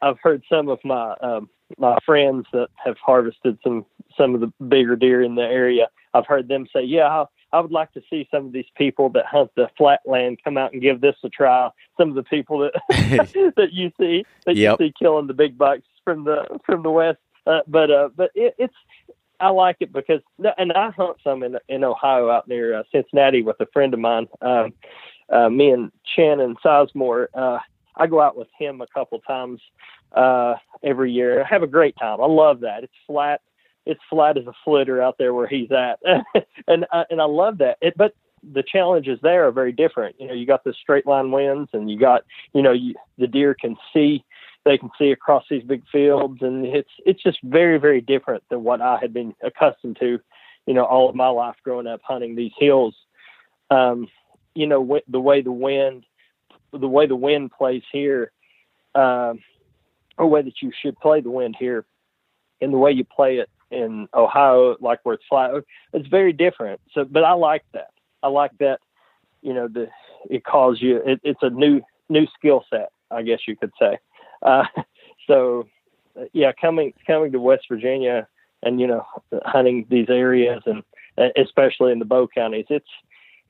I've heard some of my um my friends that have harvested some some of the bigger deer in the area. I've heard them say, "Yeah, I, I would like to see some of these people that hunt the flatland come out and give this a try." Some of the people that that you see that Yep. you see killing the big bucks from the from the west. Uh, but uh, but it, it's I like it because and I hunt some in in Ohio out near uh, Cincinnati with a friend of mine. Um, uh, me and Shannon Sizemore. Uh, I go out with him a couple times uh, every year. I have a great time. I love that. It's flat. It's flat as a flitter out there where he's at, and uh, and I love that. It, but the challenges there are very different. You know, you got the straight line winds, and you got you know you, the deer can see. They can see across these big fields, and it's it's just very very different than what I had been accustomed to. You know, all of my life growing up hunting these hills. Um, you know, the way the wind, the way the wind plays here, um, or way that you should play the wind here, and the way you play it in Ohio, like where it's flat, it's very different. So, but I like that. I like that. You know, the it calls you. It, it's a new new skill set, I guess you could say. Uh, so, uh, yeah, coming coming to West Virginia and you know hunting these areas and uh, especially in the Bow counties, it's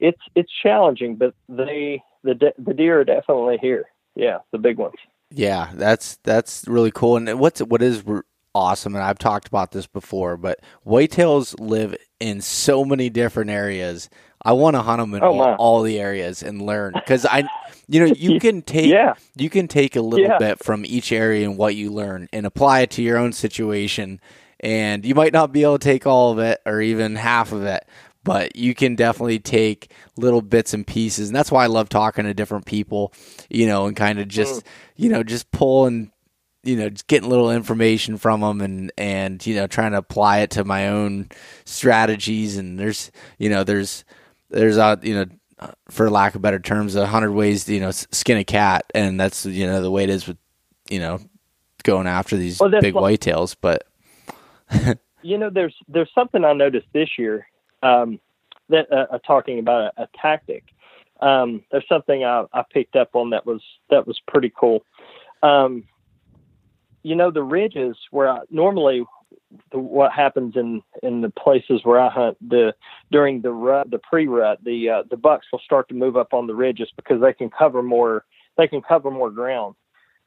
it's it's challenging, but they the de- the deer are definitely here. Yeah, the big ones. Yeah, that's that's really cool. And what's what is awesome, and I've talked about this before, but whitetails live in so many different areas. I want to hunt them in Oh, all, all the areas and learn because I, you know, you can take Yeah. you can take a little Yeah. bit from each area and what you learn and apply it to your own situation. And you might not be able to take all of it or even half of it, but you can definitely take little bits and pieces. And that's why I love talking to different people, you know, and kind of mm. just, you know, just pull and you know, just getting little information from them and and you know trying to apply it to my own strategies. And there's you know there's there's a you know for lack of better terms, a hundred ways to, you know skin a cat, and that's you know the way it is with you know going after these well, big like, whitetails. But you know, there's there's something I noticed this year um, that uh, uh, talking about a, a tactic. Um, there's something I, I picked up on that was that was pretty cool. Um, you know, the ridges where I, normally the, what happens in in the places where I hunt the during the rut, the pre rut, the uh, the bucks will start to move up on the ridges because they can cover more they can cover more ground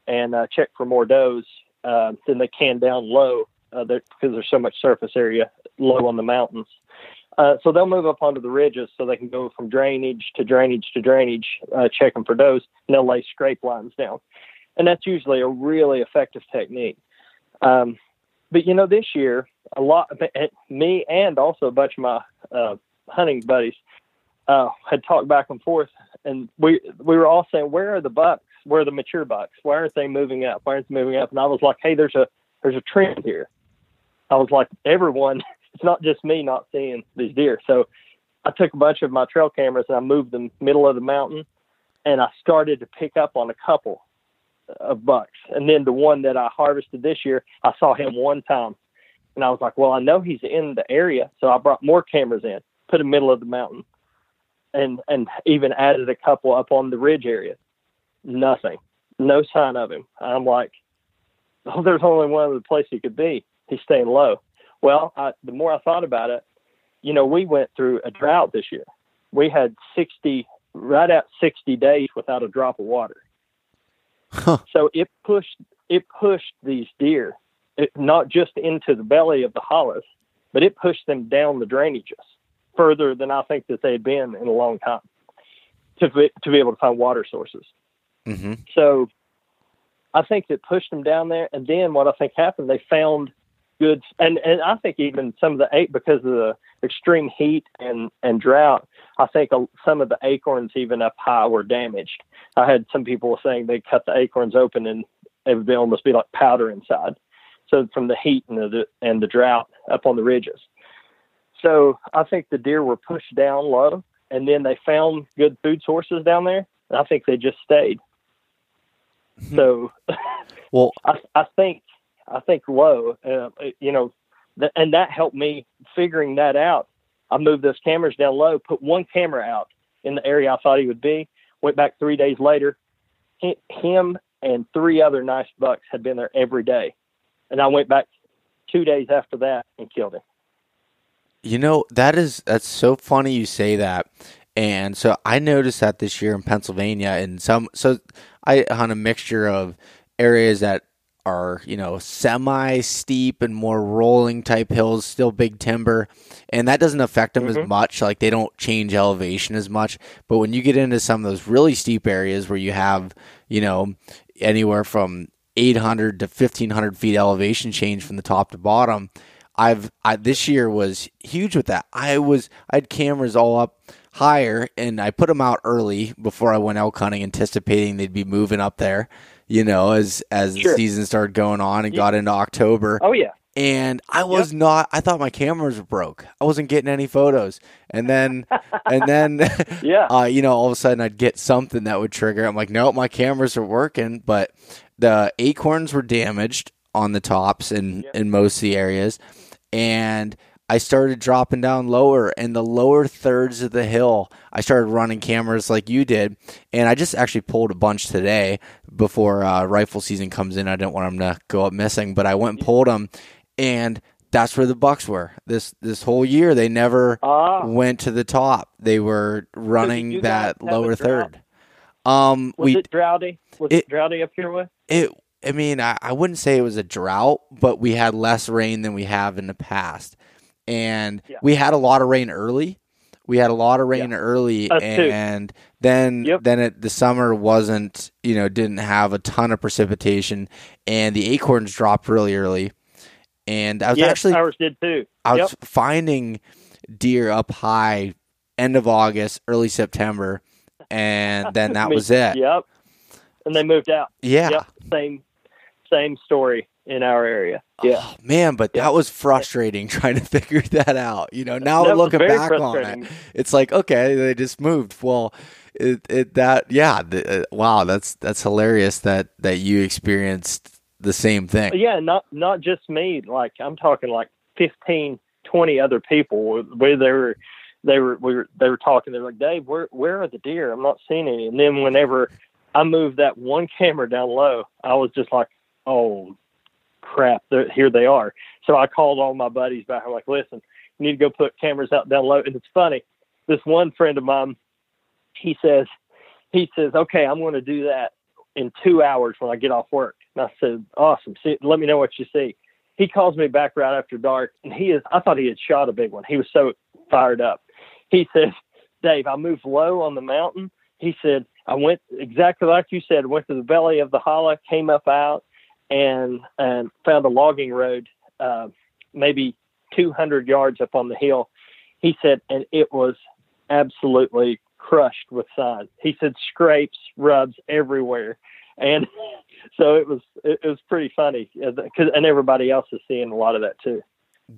and uh, check for more does uh, than they can down low uh, because there's so much surface area low on the mountains. Uh, so they'll move up onto the ridges so they can go from drainage to drainage to drainage, uh, checking for does, and they'll lay scrape lines down. And that's usually a really effective technique. Um, but you know, this year, a lot, me and also a bunch of my uh, hunting buddies uh, had talked back and forth, and we we were all saying, "Where are the bucks? Where are the mature bucks? Why aren't they moving up? Why aren't they moving up?" And I was like, "Hey, there's a there's a trend here." I was like, "Everyone, it's not just me not seeing these deer." So I took a bunch of my trail cameras and I moved them middle of the mountain, and I started to pick up on a couple of bucks. And then the one that I harvested this year, I saw him one time. And I was like, well, I know he's in the area. So I brought more cameras in, put in the middle of the mountain, and, and even added a couple up on the ridge area. Nothing. No sign of him. I'm like, oh, there's only one other place he could be. He's staying low. Well, I, the more I thought about it, you know, we went through a drought this year. We had 60, right at 60 days without a drop of water. Huh. So it pushed it pushed these deer it, not just into the belly of the hollows, but it pushed them down the drainages further than I think that they had been in a long time to be, to be able to find water sources. Mm-hmm. So I think that pushed them down there, and then what I think happened, they found good, and and I think even some of the eight because of the extreme heat and and drought, I think some of the acorns even up high were damaged. I had some people saying they cut the acorns open and it would be almost be like powder inside. So from the heat and the and the drought up on the ridges. So I think the deer were pushed down low, and then they found good food sources down there. And I think they just stayed. Hmm. So, well, I, I think I think low. Uh, you know, th- and that helped me figuring that out. I moved those cameras down low, put one camera out in the area I thought he would be. Went back three days later. Him and three other nice bucks had been there every day, and I went back two days after that and killed him. You know that is that's so funny you say that. And so I noticed that this year in Pennsylvania, and some so I hunt a mixture of areas that are you know semi steep and more rolling type hills, still big timber, and that doesn't affect them mm-hmm. as much. Like they don't change elevation as much. But when you get into some of those really steep areas where you have you know anywhere from 800 to 1500 feet elevation change from the top to bottom. I've I, this year was huge with that. I was I had cameras all up higher, and I put them out early before I went elk hunting, anticipating they'd be moving up there you know, as as sure. the season started going on and yeah. got into October. Oh yeah. And I was yep. not. I thought my cameras were broke. I wasn't getting any photos. And then, and then, yeah, uh, you know, all of a sudden I'd get something that would trigger. I'm like, nope, my cameras are working, but the acorns were damaged on the tops in yep. in most of the areas, and I started dropping down lower in the lower thirds of the hill. I started running cameras like you did, and I just actually pulled a bunch today before uh, rifle season comes in. I didn't want them to go up missing, but I went and pulled them, and that's where the bucks were this this whole year. They never ah. went to the top. They were running that lower third. Um, was we, it droughty? Was it, it droughty up here with? It I mean, I, I, wouldn't say it was a drought, but we had less rain than we have in the past and yeah. we had a lot of rain early. We had a lot of rain yeah. early, uh, and too. then yep. then it, the summer wasn't you know didn't have a ton of precipitation, and the acorns dropped really early. And I was yes, actually ours did too. I was finding deer up high end of August, early September, and then that was it. Yep. And they moved out. Yeah. Yep. Same same story in our area. Yeah, oh, man, but Yeah. that was frustrating trying to figure that out. You know, now That looking back on it, it's like okay, they just moved. Well, it, it that yeah, the, uh, wow, that's that's hilarious that that you experienced the same thing. yeah, not not just me. Like I'm talking like 15, 20 other people where they were they were we were they were talking. They're like, Dave, where where are the deer? I'm not seeing any. And then whenever I moved that one camera down low, I was just like, oh crap, here they are. So I called all my buddies back. I'm like, listen, you need to go put cameras out down low. And it's funny, this one friend of mine, he says, he says, okay, I'm going to do that in two hours when I get off work. And I said, awesome. See, let me know what you see. He calls me back right after dark, and he is. I thought he had shot a big one. He was so fired up. He says, Dave, I moved low on the mountain. He said, I went exactly like you said. Went to the belly of the hollow, came up out, and and found a logging road, uh, maybe 200 yards up on the hill. He said, and it was absolutely crushed with sun. He said scrapes, rubs everywhere, and so it was it, was pretty funny because and everybody else is seeing a lot of that too.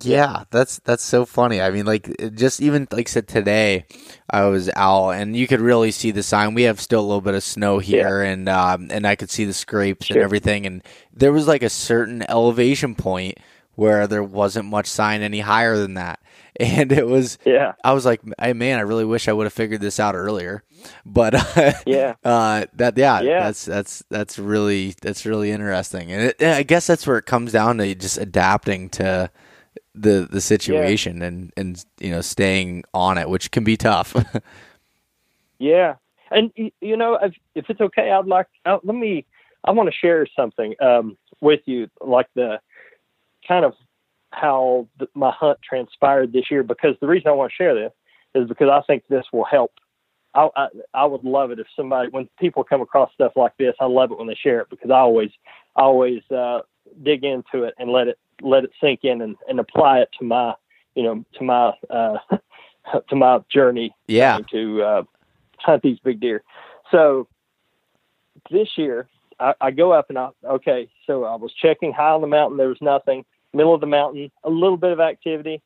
Yeah, that's that's so funny. I mean, like just even like I said today, I was out and you could really see the sign. We have still a little bit of snow here, and um, and I could see the scrapes and everything. And there was like a certain elevation point where there wasn't much sign any higher than that, and it was. Yeah, I was like, hey, man, I really wish I would have figured this out earlier. But uh, yeah, uh, that yeah, Yeah. that's that's that's really that's really interesting, and it, I guess that's where it comes down to just adapting to the the situation and and you know staying on it, which can be tough. yeah. And you know, if, if it's okay, I'd like uh, let me. I want to share something um, with you, like the kind of how th- my hunt transpired this year. Because the reason I want to share this is because I think this will help. I, I I would love it if somebody when people come across stuff like this, I love it when they share it because I always I always uh, dig into it and let it let it sink in and, and apply it to my you know to my uh, to my journey yeah, to uh, hunt these big deer. So this year, I, I go up and I okay. So I was checking high on the mountain. There was nothing. Middle of the mountain, a little bit of activity.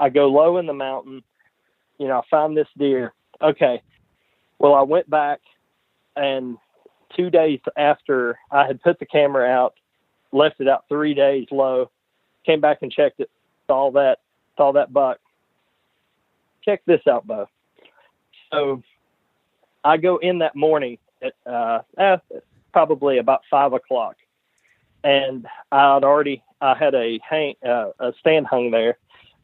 I go low in the mountain. You know, I find this deer. Okay. Well, I went back, and two days after I had put the camera out, left it out three days low, came back and checked it, saw that, saw that buck. Check this out, Beau. So I go in that morning at uh, eh, probably about five o'clock, and I'd already I had a hang uh, a stand hung there,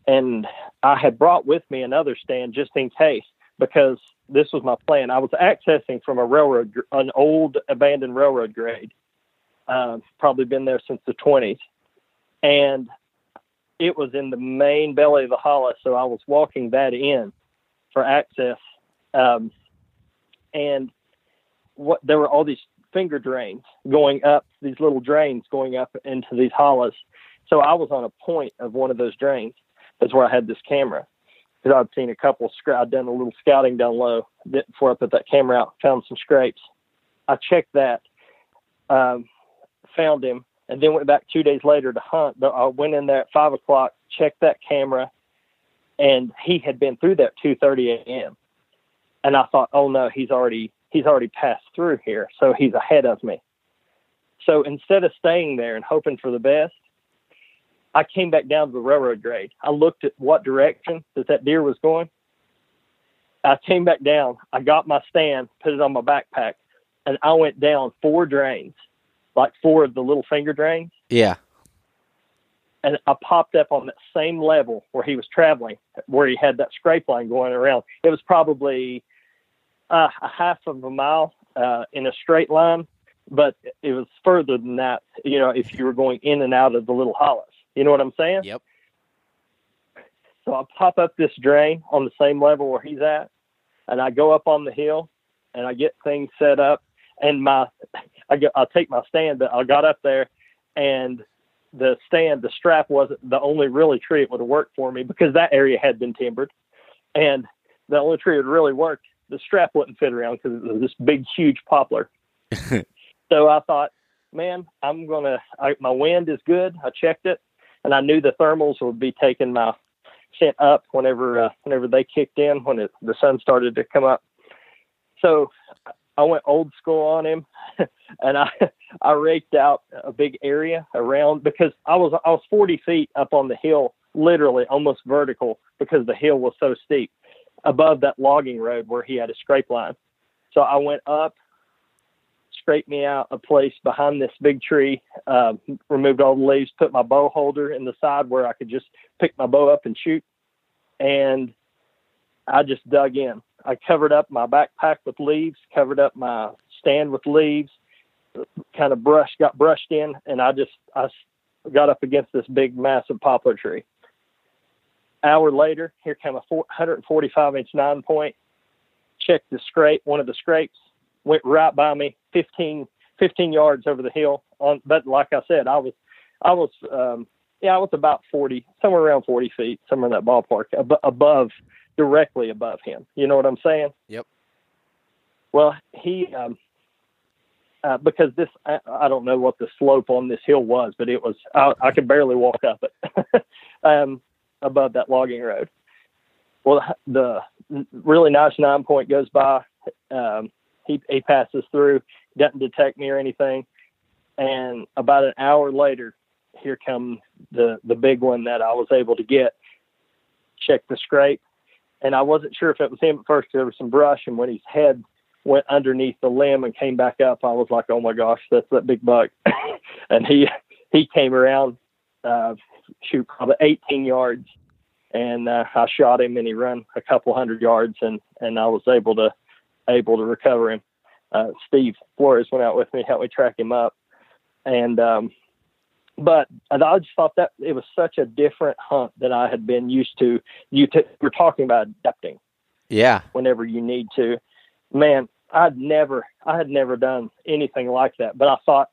and I had brought with me another stand just in case because this was my plan. I was accessing from a railroad, an old abandoned railroad grade, uh, probably been there since the twenties, and it was in the main belly of the hollow. So I was walking that in for access. Um, and what there were all these finger drains going up, these little drains going up into these hollows. So I was on a point of one of those drains. That's where I had this camera. Because I'd seen a couple, I'd done a little scouting down low before I put that camera out, found some scrapes. I checked that, um, found him, and then went back two days later to hunt. But I went in there at five o'clock, checked that camera, and he had been through that two thirty a.m. And I thought, oh no, he's already he's already passed through here, so he's ahead of me. So instead of staying there and hoping for the best, I came back down to the railroad grade. I looked at what direction that that deer was going. I came back down. I got my stand, put it on my backpack, and I went down four drains, like four of the little finger drains yeah, and I popped up on that same level where he was traveling, where he had that scrape line going around. It was probably uh, a half of a mile uh, in a straight line, but it was further than that. You know, if you were going in and out of the little hollows, you know what I'm saying? Yep. So I pop up this drain on the same level where he's at, and I go up on the hill, and I get things set up, and my I go, I take my stand, but I got up there, and the stand, the strap wasn't the only really tree it would have worked for me because that area had been timbered, and the only tree that really worked, the strap wouldn't fit around because it was this big, huge poplar. so I thought, man, I'm gonna. I, my wind is good. I checked it, and I knew the thermals would be taking my scent up whenever uh, whenever they kicked in when it, the sun started to come up. So I went old school on him, and I I raked out a big area around because I was I was 40 feet up on the hill, literally almost vertical because the hill was so steep above that logging road where he had a scrape line. So I went up, scraped me out a place behind this big tree, uh, removed all the leaves, put my bow holder in the side where I could just pick my bow up and shoot, and I just dug in. I covered up my backpack with leaves, covered up my stand with leaves, kind of brushed, got brushed in, and I just I got up against this big, massive poplar tree. Hour later, here came a 145 inch nine point. Checked the scrape, one of the scrapes went right by me, 15, 15 yards over the hill. On, but like I said, I was, I was, um, yeah, I was about 40, somewhere around 40 feet, somewhere in that ballpark, ab- above directly above him. You know what I'm saying? Yep. Well, he, um, uh, because this, I, I, don't know what the slope on this hill was, but it was, I, I could barely walk up it um, above that logging road. Well, the really nice nine point goes by. Um, he, he passes through, doesn't detect me or anything. And about an hour later, here come the, the big one that I was able to get. Check the scrape and I wasn't sure if it was him at first. There was some brush, and when his head went underneath the limb and came back up, I was like, "Oh my gosh, that's that big buck!" and he he came around, uh, shoot probably 18 yards, and uh, I shot him, and he ran a couple hundred yards, and and I was able to able to recover him. Uh, Steve Flores went out with me, helped me track him up, and um, but I just thought that it was such a different hunt than I had been used to. You t- were talking about adapting. Yeah. Whenever you need to, man, I'd never, I had never done anything like that. But I thought,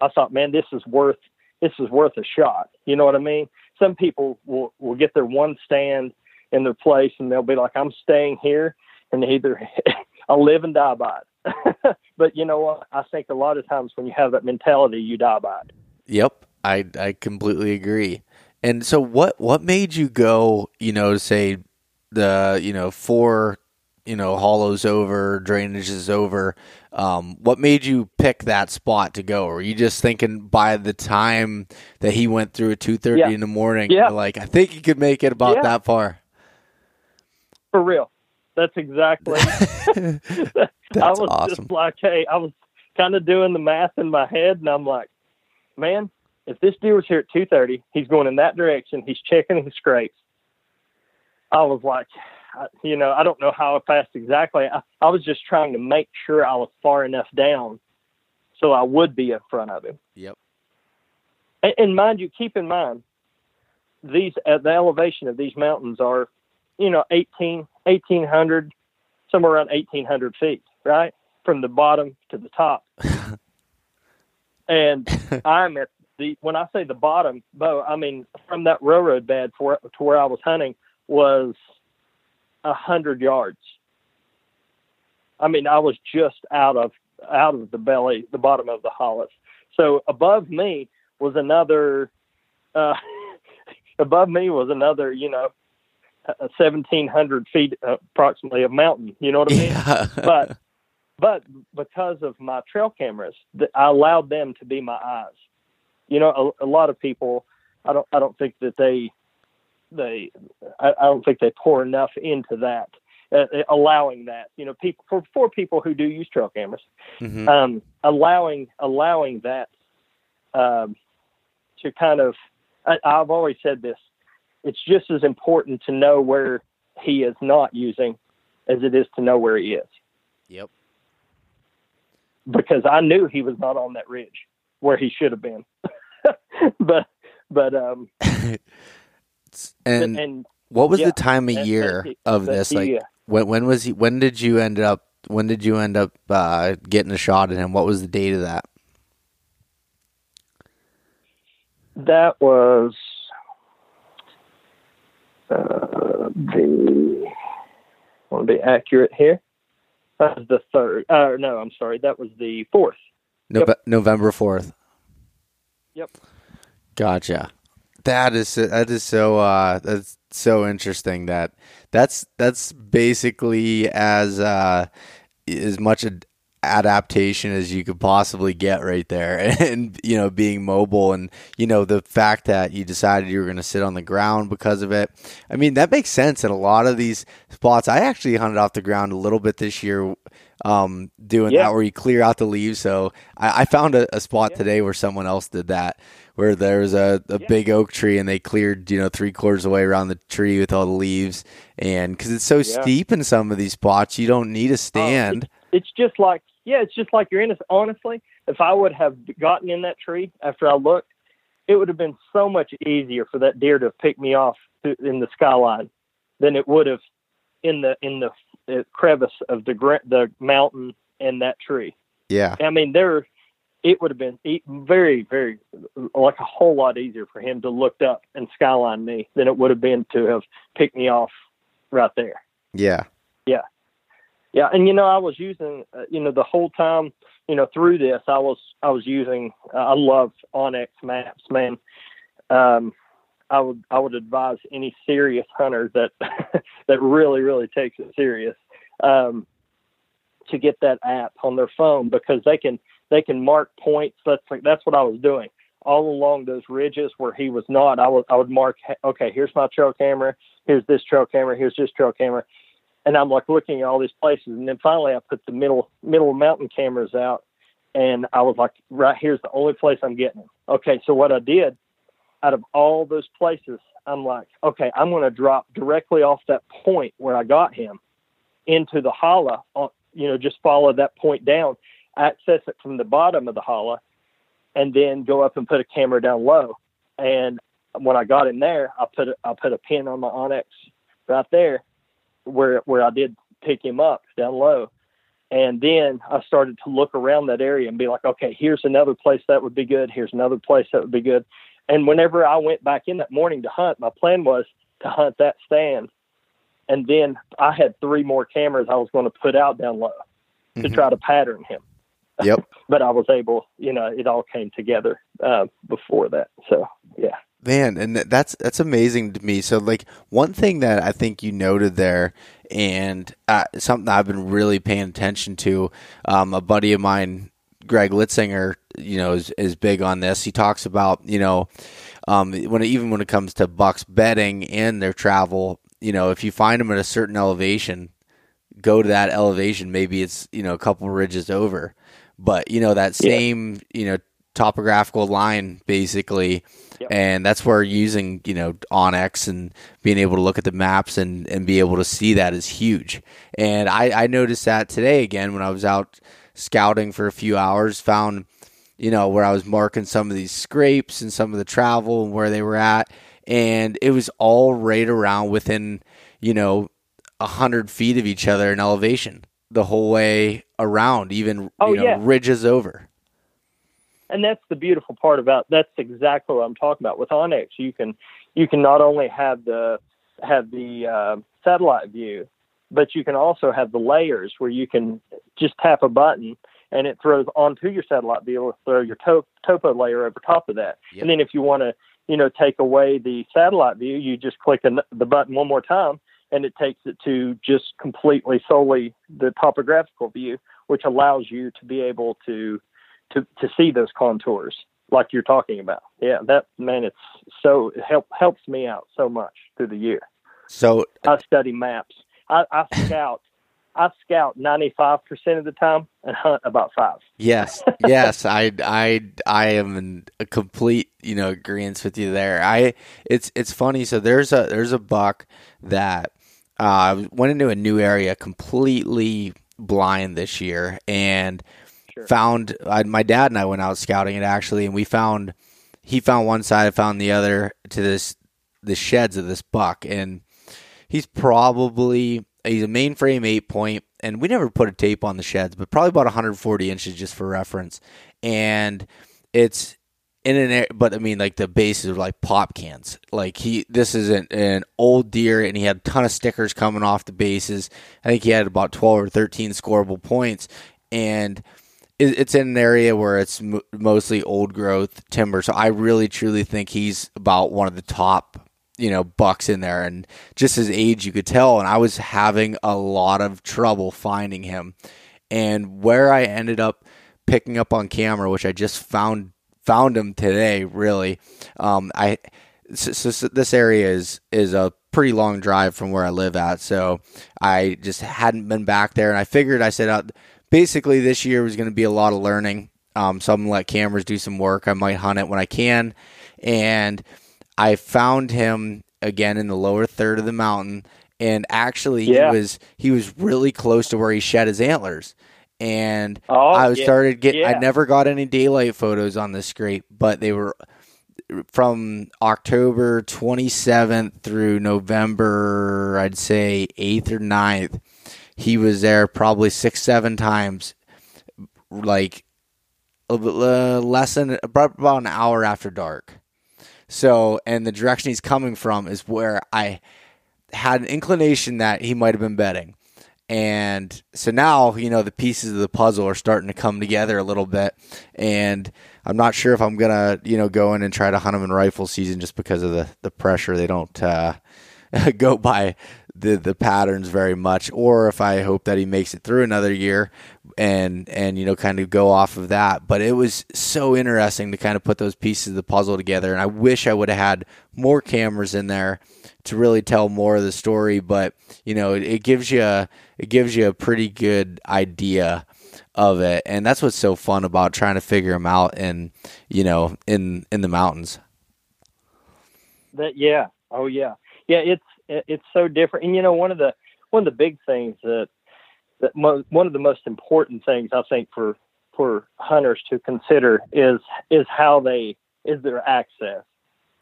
I thought, man, this is worth, this is worth a shot. You know what I mean? Some people will will get their one stand in their place, and they'll be like, I'm staying here, and either I'll live and die by it. but you know what? I think a lot of times when you have that mentality, you die by it. Yep. I I completely agree. And so what what made you go, you know, say the, you know, four, you know, hollows over, drainage is over. Um, what made you pick that spot to go? Were you just thinking by the time that he went through at two thirty yeah. in the morning, yeah. like I think he could make it about yeah. that far? For real. That's exactly That's I was awesome. just like, hey, I was kind of doing the math in my head and I'm like, man, if this deer was here at 2:30, he's going in that direction. He's checking his scrapes. I was like, you know, I don't know how fast exactly. I, I was just trying to make sure I was far enough down so I would be in front of him. Yep. And, and mind you, keep in mind these uh, the elevation of these mountains are, you know, 18, 1800, somewhere around 1800 feet, right, from the bottom to the top. and I'm at the when I say the bottom Beau, I mean from that railroad bed for, to where I was hunting was a hundred yards. I mean, I was just out of out of the belly, the bottom of the hollow. So above me was another. Uh, above me was another, you know, seventeen hundred feet uh, approximately of mountain. You know what I mean? Yeah. but but because of my trail cameras, I allowed them to be my eyes you know, a, a lot of people, I don't, I don't think that they, they, I, I don't think they pour enough into that, uh, uh, allowing that, you know, people for, for people who do use trail cameras, mm-hmm. um, allowing, allowing that, um, to kind of, I, I've always said this, it's just as important to know where he is not using as it is to know where he is. Yep. Because I knew he was not on that ridge where he should have been. but but um and, and what was yeah, the time of year of this like yeah. when when was he when did you end up when did you end up uh, getting a shot at him what was the date of that that was uh, the I want to be accurate here that was the third uh, no i'm sorry that was the fourth No- Yep. November fourth. Yep. Gotcha. That is that is so uh, that's so interesting. That that's that's basically as uh, as much an adaptation as you could possibly get right there, and you know being mobile, and you know the fact that you decided you were going to sit on the ground because of it. I mean that makes sense in a lot of these spots. I actually hunted off the ground a little bit this year. Um, doing Yeah. that where you clear out the leaves. So I, I found a, a spot today where someone else did that, where there was a, a big oak tree and they cleared, you know, three quarters away around the tree with all the leaves. And because it's so steep in some of these spots, you don't need a stand. It's just like yeah, it's just like you're in. A, honestly, if I would have gotten in that tree after I looked, it would have been so much easier for that deer to pick me off in the skyline than it would have in the in the crevice of the the mountain and that tree. yeah. I mean, there, it would have been very, very, like a whole lot easier for him to look up and skyline me than it would have been to have picked me off right there. Yeah, yeah. Yeah, and you know, I was using, uh, you know, the whole time, you know, through this, I was, I was using, uh, I love onX maps, man. Um, I would, I would advise any serious hunter that, that really, really takes it serious, um, to get that app on their phone because they can, they can mark points. That's like, that's what I was doing all along those ridges where he was not. I would, I would mark, okay, here's my trail camera, here's this trail camera, here's this trail camera and I'm like looking at all these places, and then finally I put the middle middle mountain cameras out, and I was like, right here's the only place I'm getting them. Okay, so what I did, out of all those places, I'm like, okay, I'm going to drop directly off that point where I got him into the holla. Uh, you know, just follow that point down, access it from the bottom of the holla, and then go up and put a camera down low. And when I got in there, I put a, I put a pin on my onX right there where where I did pick him up down low. And then I started to look around that area and be like, okay, here's another place that would be good. Here's another place that would be good. And whenever I went back in that morning to hunt, my plan was to hunt that stand. And then I had three more cameras I was going to put out down low to Mhm. try to pattern him. Yep. But I was able, you know, it all came together uh, before that. So, yeah. Man, and that's that's amazing to me. So, like one thing that I think you noted there, and uh, something I've been really paying attention to, um, a buddy of mine, Greg Litzinger, you know, is, is big on this. He talks about, you know, um, when even when it comes to bucks bedding and their travel, you know, if you find them at a certain elevation, go to that elevation. Maybe it's you know a couple ridges over, but you know that Yeah. same you know topographical line basically Yep. and that's where using you know onX and being able to look at the maps and and be able to see that is huge and i i noticed that today again when i was out scouting for a few hours found you know where i was marking some of these scrapes and some of the travel and where they were at and it was all right around within you know a hundred feet of each other in elevation the whole way around even Oh, you know yeah. ridges over and that's the beautiful part about that's exactly what I'm talking about with onX. You can you can not only have the have the uh, satellite view, but you can also have the layers where you can just tap a button and it throws onto your satellite view or throw your to- topo layer over top of that. Yep. And then if you want to you know take away the satellite view, you just click the, the button one more time and it takes it to just completely solely the topographical view, which allows you to be able to to to see those contours like you're talking about. Yeah, that man, it's so it help helps me out so much through the year. so I study maps. I, I scout. I scout 95% of the time and hunt about five. Yes, yes, I, I, I am in a complete, you know, agreement with you there. I, it's, it's funny. So there's a, there's a buck that uh, went into a new area completely blind this year and Sure. found. I, my dad and I went out scouting it actually, and we found, he found one side, I found the other to this, the sheds of this buck, and he's probably he's a mainframe eight point, and we never put a tape on the sheds, but probably about 140 inches just for reference. And it's in an air, but I mean, like the bases are like pop cans. Like he, this is an, an old deer, and he had a ton of stickers coming off the bases. I think he had about 12 or 13 scoreable points, and it's in an area where it's mostly old growth timber. So I really truly think he's about one of the top, you know, bucks in there. And just his age, you could tell. And I was having a lot of trouble finding him. And where I ended up picking up on camera, which I just found found him today. Really, um, I so, so this area is is a pretty long drive from where I live at, so I just hadn't been back there, and I figured I said, uh, basically this year was going to be a lot of learning. Um, so I'm gonna let cameras do some work. I might hunt it when I can, and I found him again in the lower third of the mountain, and actually Yeah. he was he was really close to where he shed his antlers and Oh, I was yeah, started getting. I never got any daylight photos on this scrape, but they were from October 27th through November, I'd say 8th or 9th. He was there probably six, seven times, like uh, less than about an hour after dark. So, and the direction he's coming from is where I had an inclination that he might have been bedding. And so now, you know, the pieces of the puzzle are starting to come together a little bit. And I'm not sure if I'm going to, you know, go in and try to hunt them in rifle season just because of the, the pressure. They don't uh, go by the, the patterns very much. Or if I hope that he makes it through another year and, and, you know, kind of go off of that. But it was so interesting to kind of put those pieces of the puzzle together. And I wish I would have had more cameras in there to really tell more of the story. But, you know, it, it gives you a, it gives you a pretty good idea of it and that's what's so fun about trying to figure them out in you know in in the mountains That yeah, oh yeah, yeah. It's it's so different, and you know one of the one of the big things that that mo- one of the most important things I think for for hunters to consider is is how they is their access,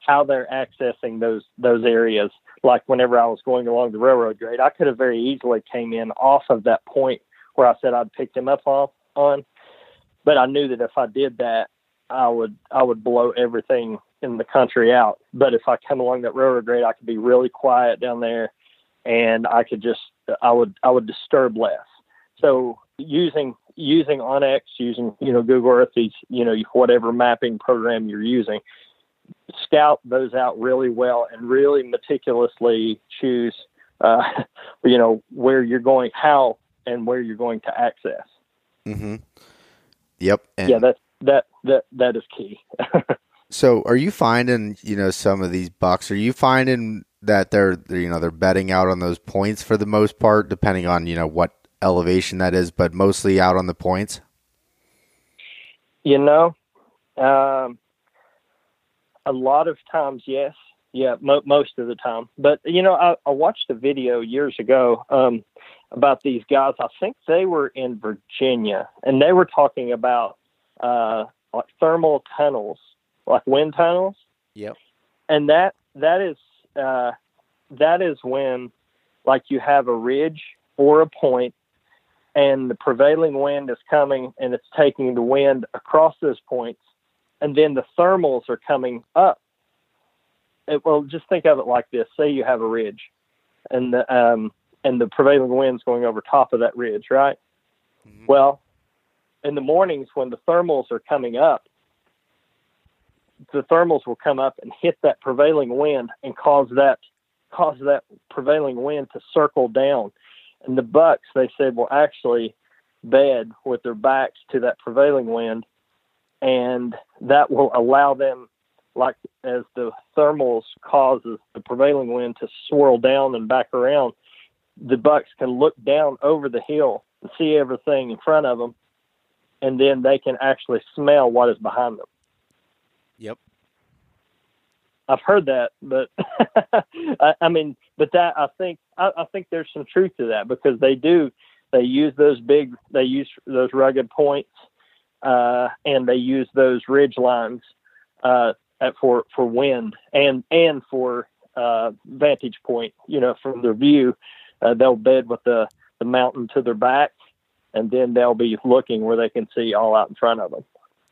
how they're accessing those those areas. Like whenever I was going along the railroad grade, I could have very easily came in off of that point where I said I'd picked him up off on, but I knew that if I did that, I would I would blow everything in the country out. But if I come along that railroad grade, I could be really quiet down there, and I could just I would I would disturb less. So using using onX, using you know Google Earth, these you know whatever mapping program you're using, scout those out really well and really meticulously choose uh, you know where you're going, how and where you're going to access. mm-hmm yep and yeah, that's that that that is key. so are you finding you know some of these bucks are you finding that they're they're, you know they're betting out on those points for the most part depending on you know what elevation that is but mostly out on the points You know, um, a lot of times, yes, yeah, mo- most of the time. But you know, I, I watched a video years ago um, about these guys. I think they were in Virginia, and they were talking about uh, like thermal tunnels, like wind tunnels, yep. And that that is uh, that is when like you have a ridge or a point and the prevailing wind is coming and it's taking the wind across those points. And then the thermals are coming up. It, well just think of it like this. Say you have a ridge and the um, and the prevailing wind's going over top of that ridge right? Mhm. well in the mornings when the thermals are coming up the thermals will come up and hit that prevailing wind and cause that cause that prevailing wind to circle down. And the bucks, they said, will actually bed with their backs to that prevailing wind, and that will allow them, like as the thermals causes the prevailing wind to swirl down and back around, the bucks can look down over the hill and see everything in front of them, and then they can actually smell what is behind them. Yep I've heard that, but I, I mean, but that I think I, I think there's some truth to that because they do they use those big they use those rugged points uh, and they use those ridge lines uh, at, for for wind and and for uh, vantage point. You know, from their view, uh, they'll bed with the the mountain to their back, and then they'll be looking where they can see all out in front of them.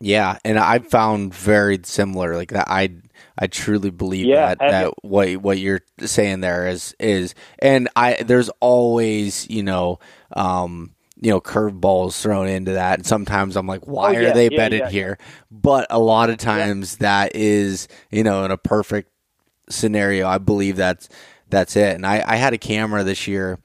Yeah, and I found very similar. Like that, I I truly believe Yeah, that that you- what what you're saying there is is, and I there's always you know um you know curveballs thrown into that, and sometimes I'm like, why Oh, yeah, are they yeah, bedded yeah. here? But a lot of times that is you know in a perfect scenario, I believe that's that's it. And I, I had a camera this year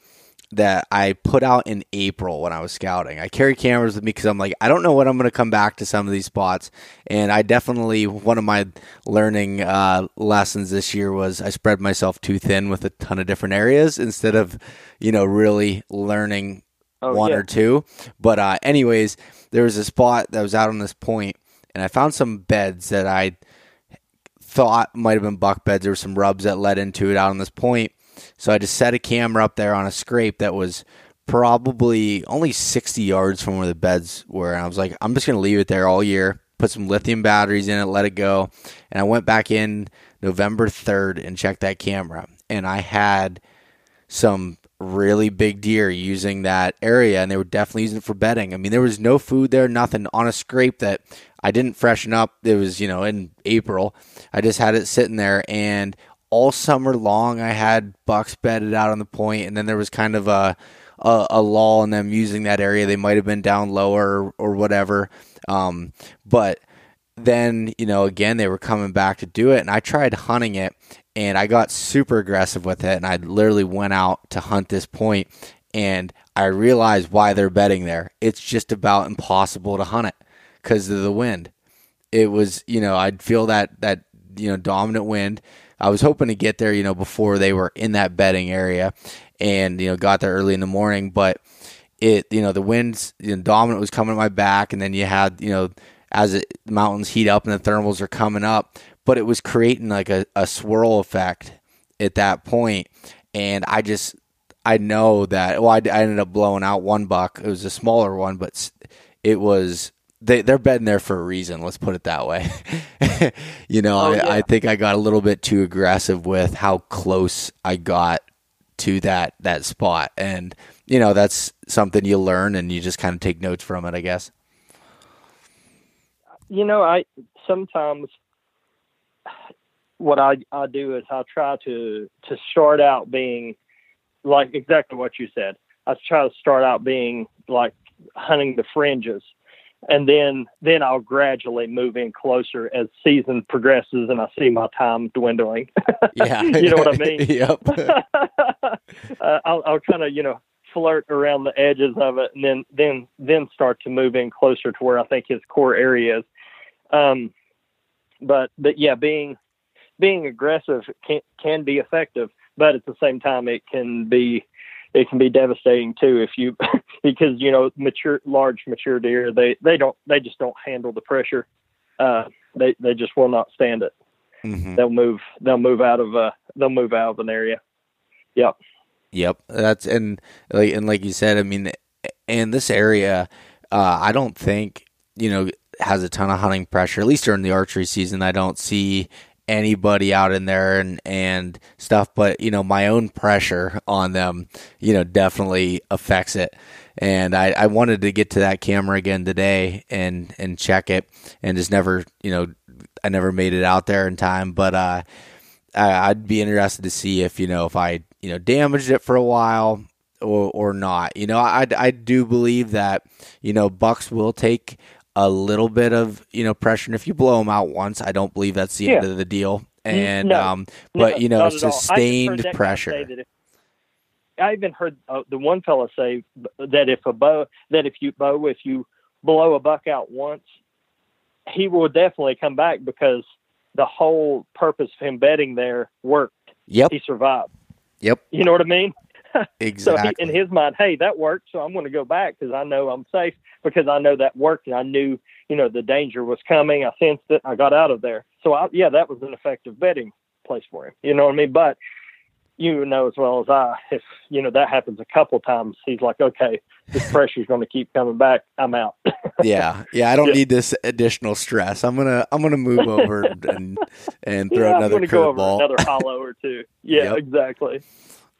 that I put out in April when I was scouting. I carry cameras with me because I'm like, I don't know when I'm going to come back to some of these spots. And I definitely, one of my learning uh, lessons this year was I spread myself too thin with a ton of different areas instead of, you know, really learning Oh, one yeah. or two. But, uh, anyways, there was a spot that was out on this point, and I found some beds that I thought might have been buck beds. There were some rubs that led into it out on this point. So I just set a camera up there on a scrape that was probably only 60 yards from where the beds were. And I was like, I'm just going to leave it there all year, put some lithium batteries in it, let it go. And I went back in November 3rd and checked that camera. And I had some really big deer using that area and they were definitely using it for bedding. I mean, there was no food there, nothing on a scrape that I didn't freshen up. It was, you know, in April. I just had it sitting there and all summer long I had bucks bedded out on the point and then there was kind of a a, a lull in them using that area. They might have been down lower or, or whatever. Um, but then you know again they were coming back to do it and i tried hunting it and i got super aggressive with it and i literally went out to hunt this point and i realized why they're bedding there it's just about impossible to hunt it because of the wind it was you know i'd feel that that you know dominant wind i was hoping to get there you know before they were in that bedding area and you know got there early in the morning but it you know the winds you know, dominant was coming at my back and then you had you know as it, the mountains heat up and the thermals are coming up but it was creating like a, a swirl effect at that point and i just i know that well I, I ended up blowing out one buck. It was a smaller one but it was they, they're bedding there for a reason let's put it that way you know Oh, I, yeah. I think i got a little bit too aggressive with how close i got to that that spot and you know that's something you learn and you just kind of take notes from it i guess you know, I sometimes what I I do is I try to to start out being like exactly what you said. I try to start out being like hunting the fringes, and then then I'll gradually move in closer as season progresses and I see my time dwindling. yeah you know what I mean? yep uh, I'll, I'll kind of you know flirt around the edges of it, and then then then start to move in closer to where I think his core area is. Um, but but yeah, being being aggressive can can be effective, but at the same time, it can be it can be devastating too if you because you know mature large mature deer they they don't they just don't handle the pressure. Uh, they they just will not stand it. mm-hmm. They'll move they'll move out of uh they'll move out of an area. Yep. Yep, that's and like and like you said, I mean, in this area, uh, I don't think you know has a ton of hunting pressure. At least during the archery season, I don't see anybody out in there and and stuff. But you know, my own pressure on them, you know, definitely affects it. And I, I wanted to get to that camera again today and and check it, and just never, you know, I never made it out there in time. But uh, I- I'd be interested to see if you know if I you know damaged it for a while or or not. You know, I I do believe that you know bucks will take a little bit of you know pressure, and if you blow them out once, I don't believe that's the end of the deal. And no. um, but No, you know, not at all. I even heard sustained that guy say pressure. if- I even heard uh, the one fella say that if a bow that if you bow if you blow a buck out once, he will definitely come back because the whole purpose of him bedding there worked. Yep, He survived. yep, You know what I mean? So exactly. he, in his mind, hey, that worked, so I'm going to go back because I know I'm safe because I know that worked and I knew, you know, the danger was coming. I sensed it. I got out of there. So I, yeah, that was an effective bedding place for him. You know what I mean? But you know as well as I, if you know that happens a couple times, he's like, okay, this pressure's going to keep coming back. I'm out. yeah, yeah. I don't Yeah. need this additional stress. I'm gonna I'm gonna move over and and throw yeah, another going to go over curveball. another hollow or two. Yeah, Yep. exactly.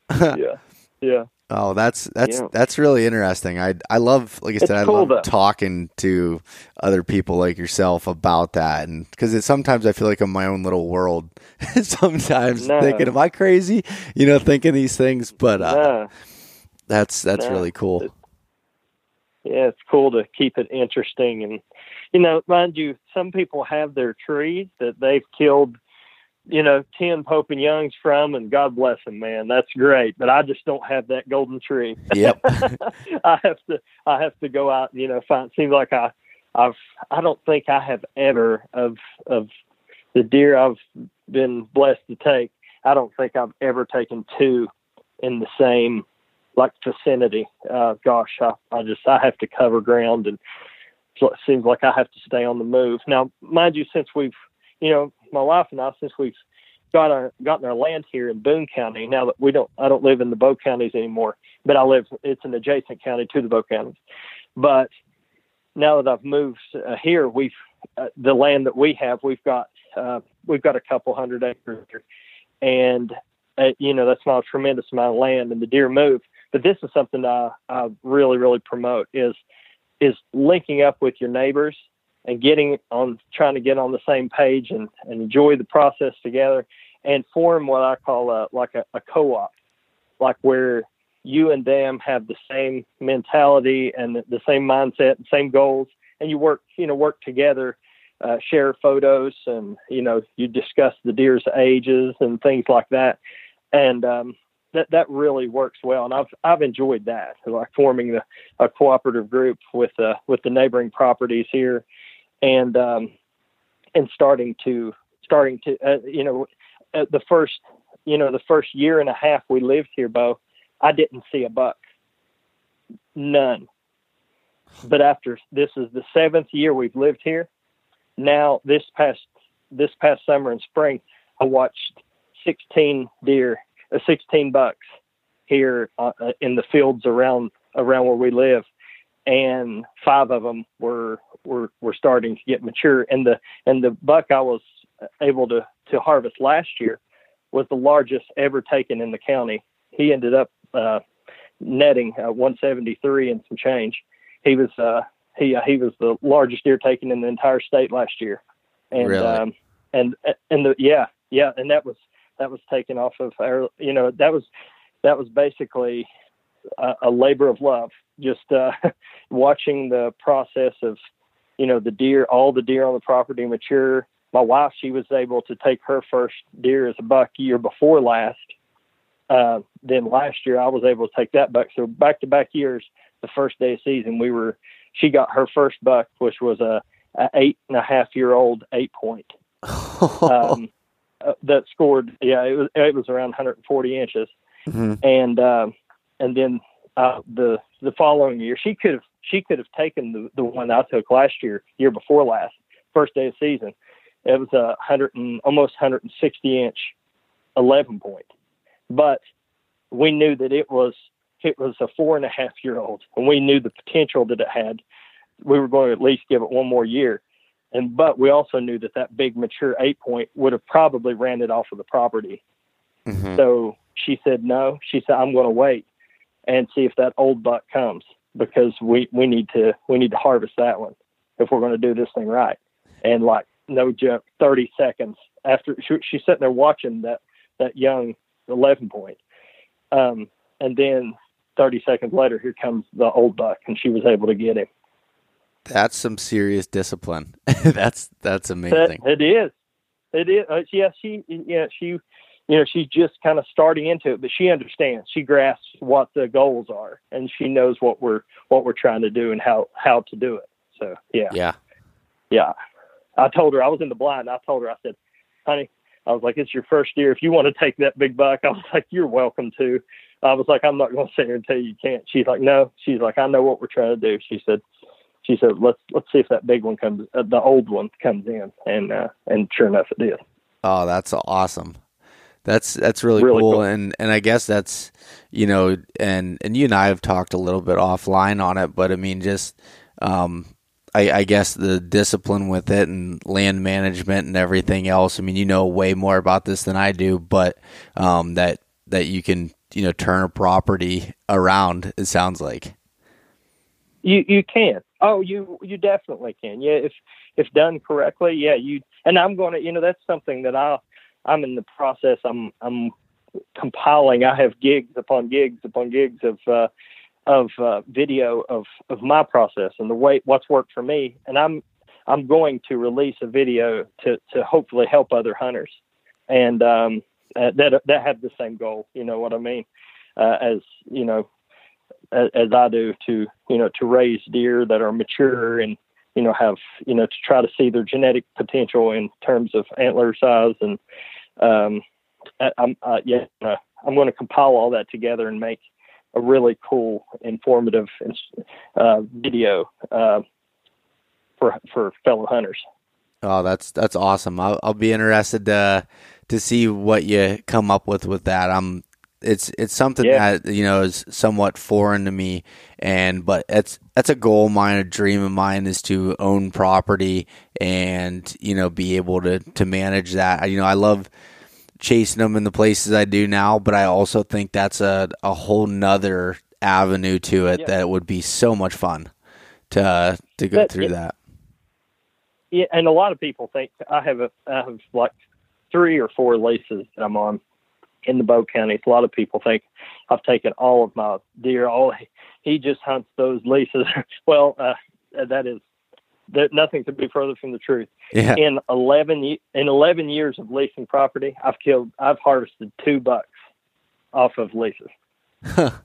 Yeah, yeah. Oh, that's that's Yeah. that's really interesting. I I love, like I It's said, I cool, love though. talking to other people like yourself about that, and because sometimes I feel like I'm my own little world. sometimes No. thinking, am I crazy? You know, thinking these things, but uh, Nah. that's that's No. really cool. yeah, it's cool to keep it interesting. And you know, mind you, some people have their trees that they've killed, you know, ten Pope and Youngs from, and God bless him, man. That's great. But I just don't have that golden tree. Yep. I have to, I have to go out. You know, find. Seems like I, I've, I don't think I have ever of of the deer I've been blessed to take. I don't think I've ever taken two in the same like vicinity. Uh, gosh, I, I just I have to cover ground, and so it seems like I have to stay on the move. Now, mind you, since we've you know my wife and I since we've got our gotten our land here in Boone County. Now that we don't, I don't live in the Bow counties anymore, but I live. It's an adjacent county to the Bow counties. But now that I've moved uh, here, we've uh, the land that we have, we've got uh, we've got a couple hundred acres, here. and uh, you know that's not a tremendous amount of land, and the deer move. But this is something I, I really, really promote is is linking up with your neighbors and getting on trying to get on the same page and, and enjoy the process together and form what I call a like a, a co-op, like where you and them have the same mentality and the same mindset and same goals, and you work you know work together, uh, share photos, and you know you discuss the deer's ages and things like that, and um, that that really works well, and I've I've enjoyed that, like forming the, a cooperative group with uh, with the neighboring properties here, and um, and starting to starting to uh, you know uh, the first you know the first year and a half we lived here, Beau, I didn't see a buck, none. But after this is the seventh year we've lived here, now this past this past summer and spring, I watched 16 deer uh, 16 bucks here uh, uh, in the fields around around where we live, and five of them were were were starting to get mature. And the and the buck I was able to to harvest last year was the largest ever taken in the county. He ended up uh, netting uh, 173 and some change. He was uh, he uh, he was the largest deer taken in the entire state last year. And really? um, and and the yeah yeah and that was that was taken off of our, you know, that was that was basically a, a labor of love. Just uh, watching the process of, you know, the deer, all the deer on the property mature. My wife, she was able to take her first deer as a buck year before last. Uh, then last year, I was able to take that buck. So back to back years, the first day of season, we were. She got her first buck, which was a, a eight and a half year old eight point. um, uh, that scored. Yeah, it was it was around 140 inches, mm-hmm. and um, and then uh, the the following year she could have she could have taken the the one I took last year, year before last, first day of season. It was a hundred and almost 160 inch, 11 point, but we knew that it was it was a four and a half year old, and we knew the potential that it had. We were going to at least give it one more year, and but we also knew that that big mature eight point would have probably ran it off of the property. Mm-hmm. So she said no. She said I'm going to wait and see if that old buck comes because we we need to we need to harvest that one if we're going to do this thing right. And like no joke, 30 seconds after she, she's sitting there watching that that young 11 point, um, and then 30 seconds later, here comes the old buck, and she was able to get him. That's some serious discipline. that's that's amazing. That, it is. It is. Uh, yeah, she yeah she you know she's just kind of starting into it, but she understands. She grasps what the goals are, and she knows what we're what we're trying to do and how how to do it. So yeah, yeah, yeah. I told her I was in the blind. I told her I said, honey, I was like, it's your first year. If you want to take that big buck, I was like, you're welcome to. I was like, I'm not going to sit here and tell you you can't. She's like, no. She's like, I know what we're trying to do. She said, she said, "Let's let's see if that big one comes, uh, the old one comes in." And uh, and sure enough, it did. Oh, that's awesome. That's that's really, really cool. cool. and and I guess that's you know, and and you and I have talked a little bit offline on it, but I mean, just um, I, I guess the discipline with it and land management and everything else. I mean, you know way more about this than I do, but um, that that you can you know turn a property around. It sounds like you you can Oh, you you definitely can. Yeah, if if done correctly, yeah, you and I'm going to, you know, that's something that I I'm in the process. I'm I'm compiling. I have gigs upon gigs upon gigs of uh, of uh, video of of my process and the way what's worked for me, and I'm I'm going to release a video to to hopefully help other hunters, and um, uh, that that have the same goal. You know what I mean? Uh, as you know, as, as I do to you know to raise deer that are mature and you know have you know to try to see their genetic potential in terms of antler size and um, I'm uh, yeah I'm going to compile all that together and make a really cool, informative uh, video uh, for for fellow hunters. Oh, that's that's awesome. I'll, I'll be interested to to see what you come up with with that. I'm it's it's something yeah. that you know is somewhat foreign to me and but it's that's a goal of mine a dream of mine is to own property and you know be able to to manage that you know i love chasing them in the places I do now, but I also think that's a, a whole nother avenue to it yeah. that would be so much fun to to go through that. Yeah, and a lot of people think I have a I have like three or four leases that I'm on in the Bow counties. A lot of people think I've taken all of my deer. All he just hunts those leases. well, uh, that is that nothing could be further from the truth. Yeah. In eleven in eleven years of leasing property, I've killed I've harvested two bucks off of leases.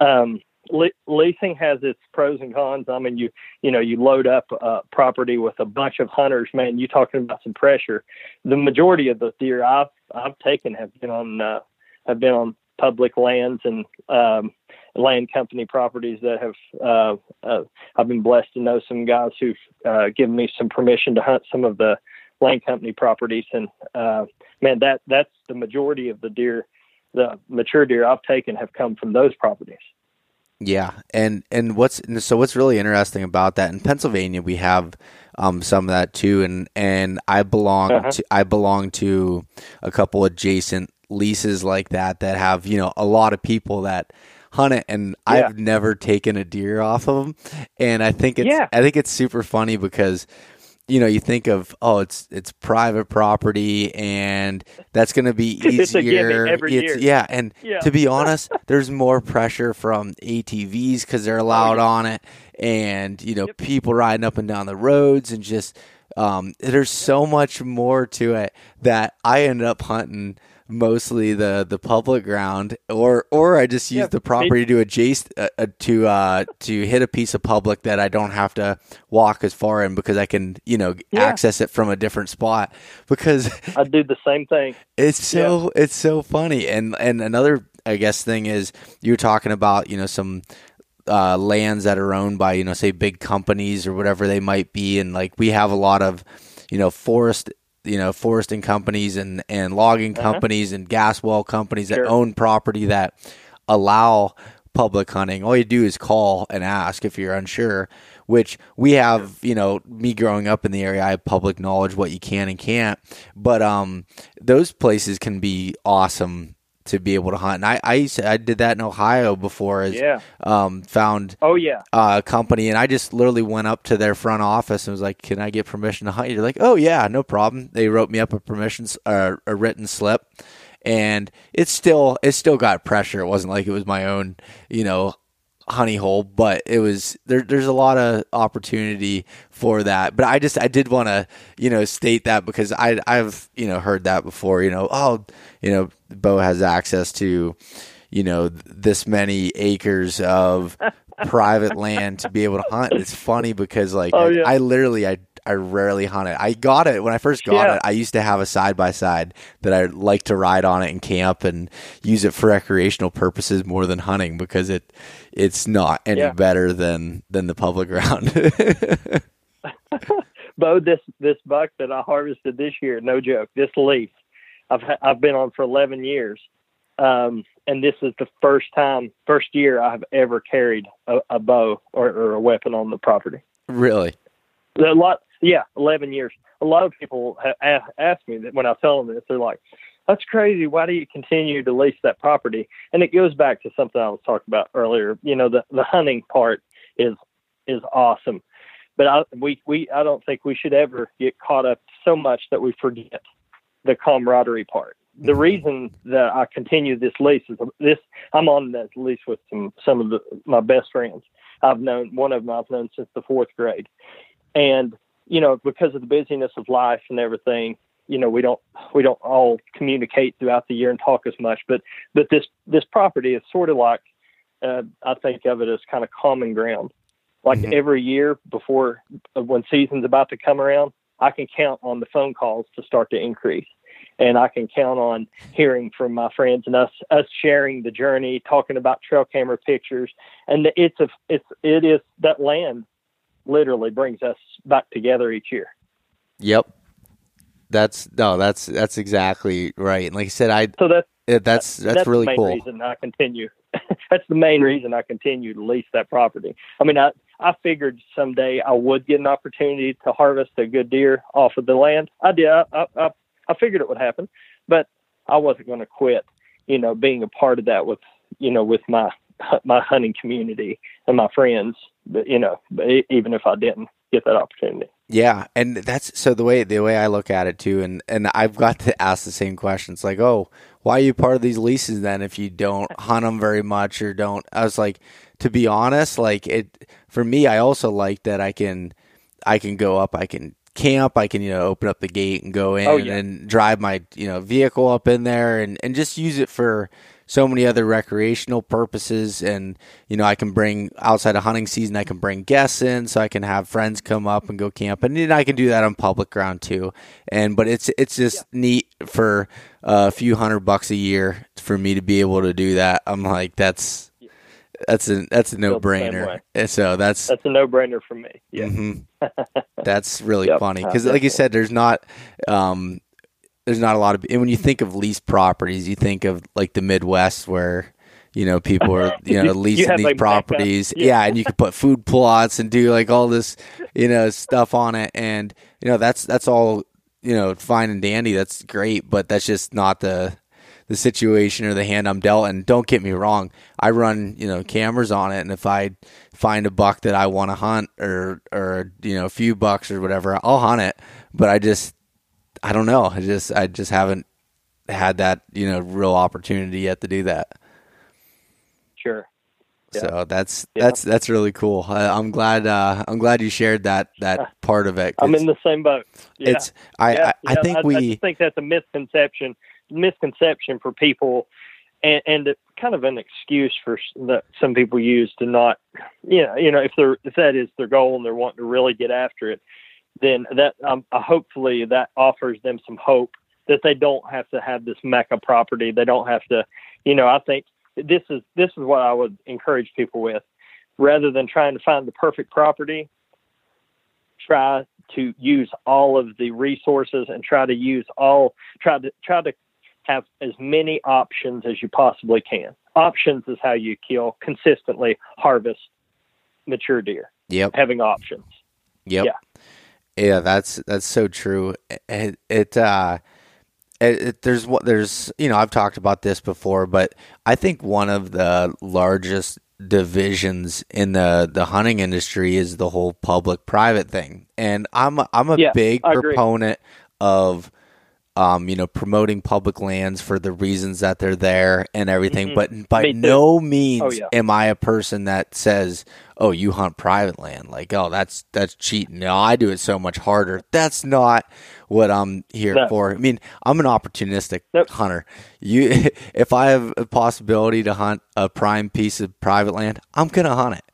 um, le- leasing has its pros and cons. I mean, you you know you load up uh, property with a bunch of hunters. Man, you're talking about some pressure. The majority of the deer I've I've taken have been on uh, have been on public lands and um, land company properties that have uh, uh, I've been blessed to know some guys who've uh, given me some permission to hunt some of the land company properties and uh, man that that's the majority of the deer the mature deer I've taken have come from those properties. Yeah, and and what's so what's really interesting about that in Pennsylvania we have um, some of that too, and and I belong uh-huh. to I belong to a couple adjacent leases like that that have you know a lot of people that hunt it and yeah. I've never taken a deer off of them and I think it's yeah. I think it's super funny because you know you think of oh it's it's private property and that's going to be easier yeah and yeah. to be honest there's more pressure from ATVs cuz they're allowed oh, on it and you know yep. people riding up and down the roads and just um, there's so much more to it that I ended up hunting mostly the the public ground, or or I just use yeah, the property to adjacent uh, uh, to uh, to hit a piece of public that I don't have to walk as far in because I can you know yeah. access it from a different spot. Because I do the same thing. It's so yeah. it's so funny, and and another I guess thing is you're talking about you know some uh, lands that are owned by you know say big companies or whatever they might be, and like we have a lot of you know forest you know foresting companies and and logging uh-huh. companies and gas well companies that own property that allow public hunting. All you do is call and ask if you're unsure. Which we have, you know, me growing up in the area, I have public knowledge what you can and can't. But um, those places can be awesome to be able to hunt. And I I, used to, I did that in Ohio before. As, yeah. Um, found oh yeah uh, a company, and I just literally went up to their front office and was like, "Can I get permission to hunt?" You're like, "Oh yeah, no problem." They wrote me up a permission uh, a written slip. And it's still it still got pressure. It wasn't like it was my own, you know, honey hole, but it was there. There's a lot of opportunity for that. But I just I did want to you know state that because I I've you know heard that before. You know, oh, you know, Beau has access to you know this many acres of private land to be able to hunt. It's funny because like oh, yeah. I, I literally I I rarely hunt it. I got it when I first got yeah. it. I used to have a side by side that I like to ride on it and camp and use it for recreational purposes more than hunting because it it's not any yeah. better than than the public ground. Beau, this this buck that I harvested this year, no joke, this leaf, I've I've been on for eleven years, um, and this is the first time, first year I've ever carried a, a bow or, or a weapon on the property. Really? A lot, yeah, 11 years. A lot of people have asked me that when I tell them this, they're like, that's crazy. Why do you continue to lease that property? And it goes back to something I was talking about earlier. You know, the, the hunting part is, is awesome, but I, we, we, I don't think we should ever get caught up so much that we forget the camaraderie part. the Mhm. reason that I continue this lease is this. I'm on this lease with some some of the, my best friends. I've known one of them. I've known since the fourth grade, and you know because of the busyness of life and everything, you know we don't we don't all communicate throughout the year and talk as much. But but this this property is sort of like uh, I think of it as kind of common ground. Like Mhm. every year before uh, when season's about to come around, I can count on the phone calls to start to increase. And I can count on hearing from my friends and us us sharing the journey, talking about trail camera pictures, and it's a it's it is that land literally brings us back together each year. Yep. That's no, that's that's exactly right. And like I said, I So that's uh, that's that's, really cool. reason I continue. that's the main reason I continue to lease that property. I mean, I I figured someday I would get an opportunity to harvest a good deer off of the land. I did. I I, I figured it would happen, but I wasn't going to quit. You know, being a part of that with you know with my my hunting community and my friends. But you know, even if I didn't get that opportunity. Yeah, and that's so the way the way I look at it too, and and I've got to ask the same questions like, oh, why are you part of these leases then if you don't hunt them very much or don't? I was like, to be honest, like it for me, I also like that I can I can go up, I can camp, I can you know open up the gate and go oh, in Oh, yeah. and drive my you know vehicle up in there and and just use it for so many other recreational purposes. And you know i can bring outside of hunting season i can bring guests in so i can have friends come up and go camp. And then i can do that on public ground too. And but it's it's just neat for a few hundred bucks a year for me to be able to do that. I'm like that's that's a that's a no Feel the same brainer so that's That's a no brainer for me. Yeah. Mhm. That's really Yep, funny. Uh, because, like you said, there's not, um, there's not a lot of. And when you think of leased properties, you think of like the Midwest where you know people are you know You- you leasing these like, properties. Yeah. Yeah. and you can put food plots and do like all this you know stuff on it, and you know that's that's all you know fine and dandy. That's great, but that's just not the the situation or the hand I'm dealt. And don't get me wrong, I run you know cameras on it, and if I find a buck that I want to hunt or or you know a few bucks or whatever, I'll hunt it. But I just I don't know. I just I just haven't had that you know real opportunity yet to do that. Sure. Yeah. So that's Yeah. that's that's really cool. I, I'm glad uh, I'm glad you shared that that part of it. I'm in the same boat. Yeah. It's I I, I think I, we I just think that's a misconception misconception for people and, and kind of an excuse for that some people use to not you know you know if they're if that is their goal and they're wanting to really get after it then that um, uh, hopefully that offers them some hope that they don't have to have this mecca property they don't have to you know i think this is this is what i would encourage people with rather than trying to find the perfect property try to use all of the resources and try to use all try to try to have as many options as you possibly can. Options is how you kill consistently harvest mature deer. yep Having options. Yep. Yeah. Yeah, that's that's so true. It, it uh it, it, there's what there's you know I've talked about this before, but I think one of the largest divisions in the the hunting industry is the whole public private thing, and I'm a- I'm a Yeah, big proponent of um, you know, promoting public lands for the reasons that they're there and everything. Mhm. But by no means Oh, yeah. am I a person that says, "Oh, you hunt private land." Like, "Oh, that's that's cheating." No, I do it so much harder. That's not what I'm here No. for. I mean, I'm an opportunistic Nope. hunter. You, if I have a possibility to hunt a prime piece of private land, I'm gonna hunt it.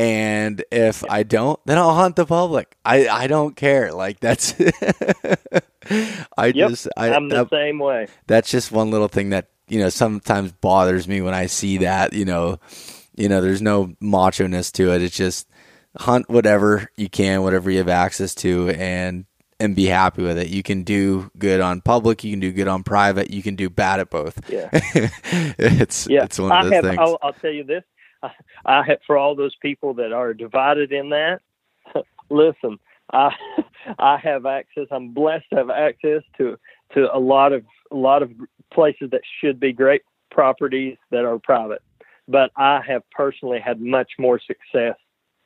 And if I don't, then I'll hunt the public. I, I don't care. Like that's, I Yep. just, I, I'm the that- same way. that's just one little thing that you know sometimes bothers me when I see mm-hmm. that. You know, you know, there's no macho ness to it. It's just hunt whatever you can, whatever you have access to, and and be happy with it. You can do good on public, you can do good on private, you can do bad at both. Yeah. it's Yeah, it's one of those have. things. I'll, I'll tell you this. I, I have for all those people that are divided in that. listen, I I have access. I'm blessed to have access to to a lot of a lot of places that should be great properties that are private. But I have personally had much more success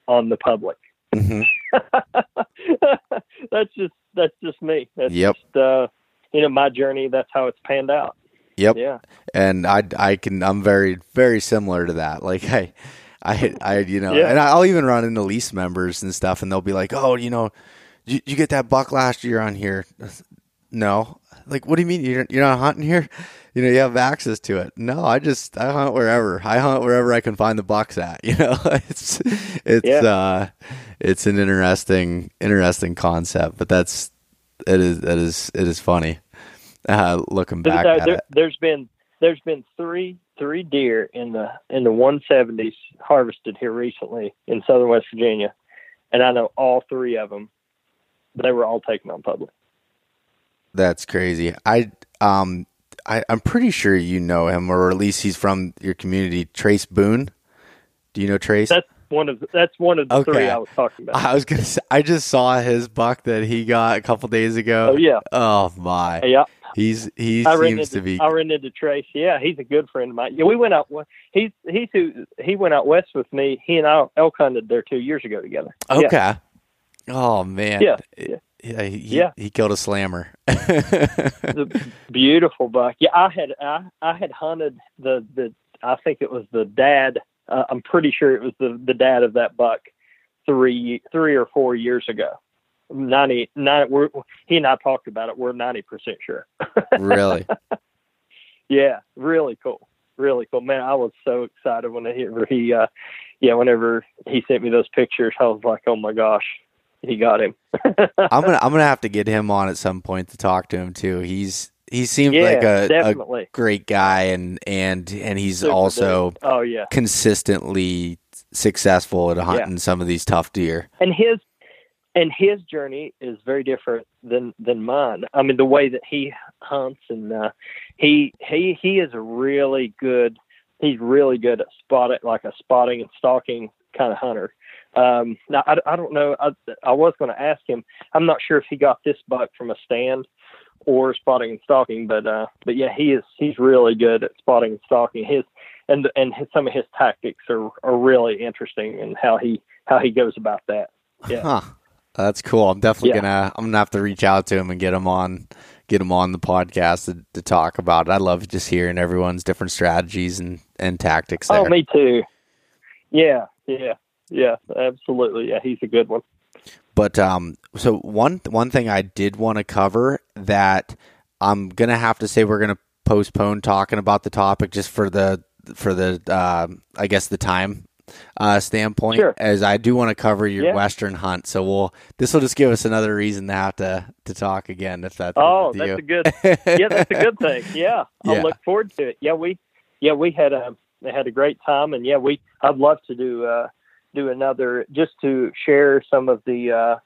on the public. Mhm. that's just that's just me. That's Yep. just uh you know my journey. That's how it's panned out. Yep. Yeah. And I I can I'm very very similar to that. Like I I I you know, Yeah. and I'll even run into lease members and stuff, and they'll be like, "Oh, you know, you, you get that buck last year on here." No. Like, what do you mean you're you're not hunting here? You know, you have access to it. No, I just I hunt wherever. I hunt wherever I can find the bucks at. You know, it's it's Yeah. uh it's an interesting interesting concept, but that's it is it is it is funny. Uh, looking There- back there, at it. There's been there's been three three deer in the in the 170s harvested here recently in southern West Virginia, and I know all three of them. They were all taken on public. That's crazy. I um I, I'm pretty sure you know him, or at least he's from your community. Trace Boone. Do you know Trace? That's one of that's one of the Okay. three I was talking about. I was gonna. Say, I just saw his buck that he got a couple days ago. Oh, yeah. Oh my. yeah, He's he I seems into to be. I ran into Trace. Yeah, he's a good friend of mine. Yeah, we went out. He's he's who he went out west with me. He and I elk hunted there two years ago together. Yeah. Okay. Oh man. Yeah, yeah. Yeah. He, Yeah. he killed a slammer. the beautiful buck. Yeah, I had I, I had hunted the the I think it was the dad. Uh, I'm pretty sure it was the the dad of that buck three three or four years ago. Ninety nine. We're he and I talked about it. We're ninety percent sure. really. yeah, really cool. Really cool, man. I was so excited when he, he uh, yeah, whenever he sent me those pictures, I was like, oh my gosh, he got him. I'm gonna I'm gonna have to get him on at some point to talk to him too. He's he seems yeah, like a, a definitely. great guy and and and he's Super also oh yeah, consistently successful at hunting some of these tough deer. and his and his journey is very different than than mine. I mean, the way that he hunts and uh, he he he is a really good. He's really good at spotting, like a spotting and stalking kind of hunter. Um, now I, I don't know. I, I was going to ask him. I'm not sure if he got this buck from a stand or spotting and stalking, but uh, but yeah, he is. He's really good at spotting and stalking. His and and his, some of his tactics are are really interesting and how he how he goes about that. Yeah. Huh. That's cool. I'm definitely Yeah. gonna I'm gonna have to reach out to him and get him on get him on the podcast to, to talk about it. I love just hearing everyone's different strategies and, and tactics there. Oh, me too. Yeah, yeah, yeah, absolutely. Yeah, he's a good one. But um, so one one thing I did want to cover that I'm gonna have to say we're gonna postpone talking about the topic just for the for the um I guess the time uh, standpoint, Sure. as I do want to cover your Yeah. western hunt. So we'll this will just give us another reason to have to to talk again if that's Oh, that's you. a good. Yeah, that's a good thing. Yeah, I'll Yeah. look forward to it. Yeah, we, yeah, we had a had a great time, and yeah, we. I'd love to do uh, do another just to share some of the uh,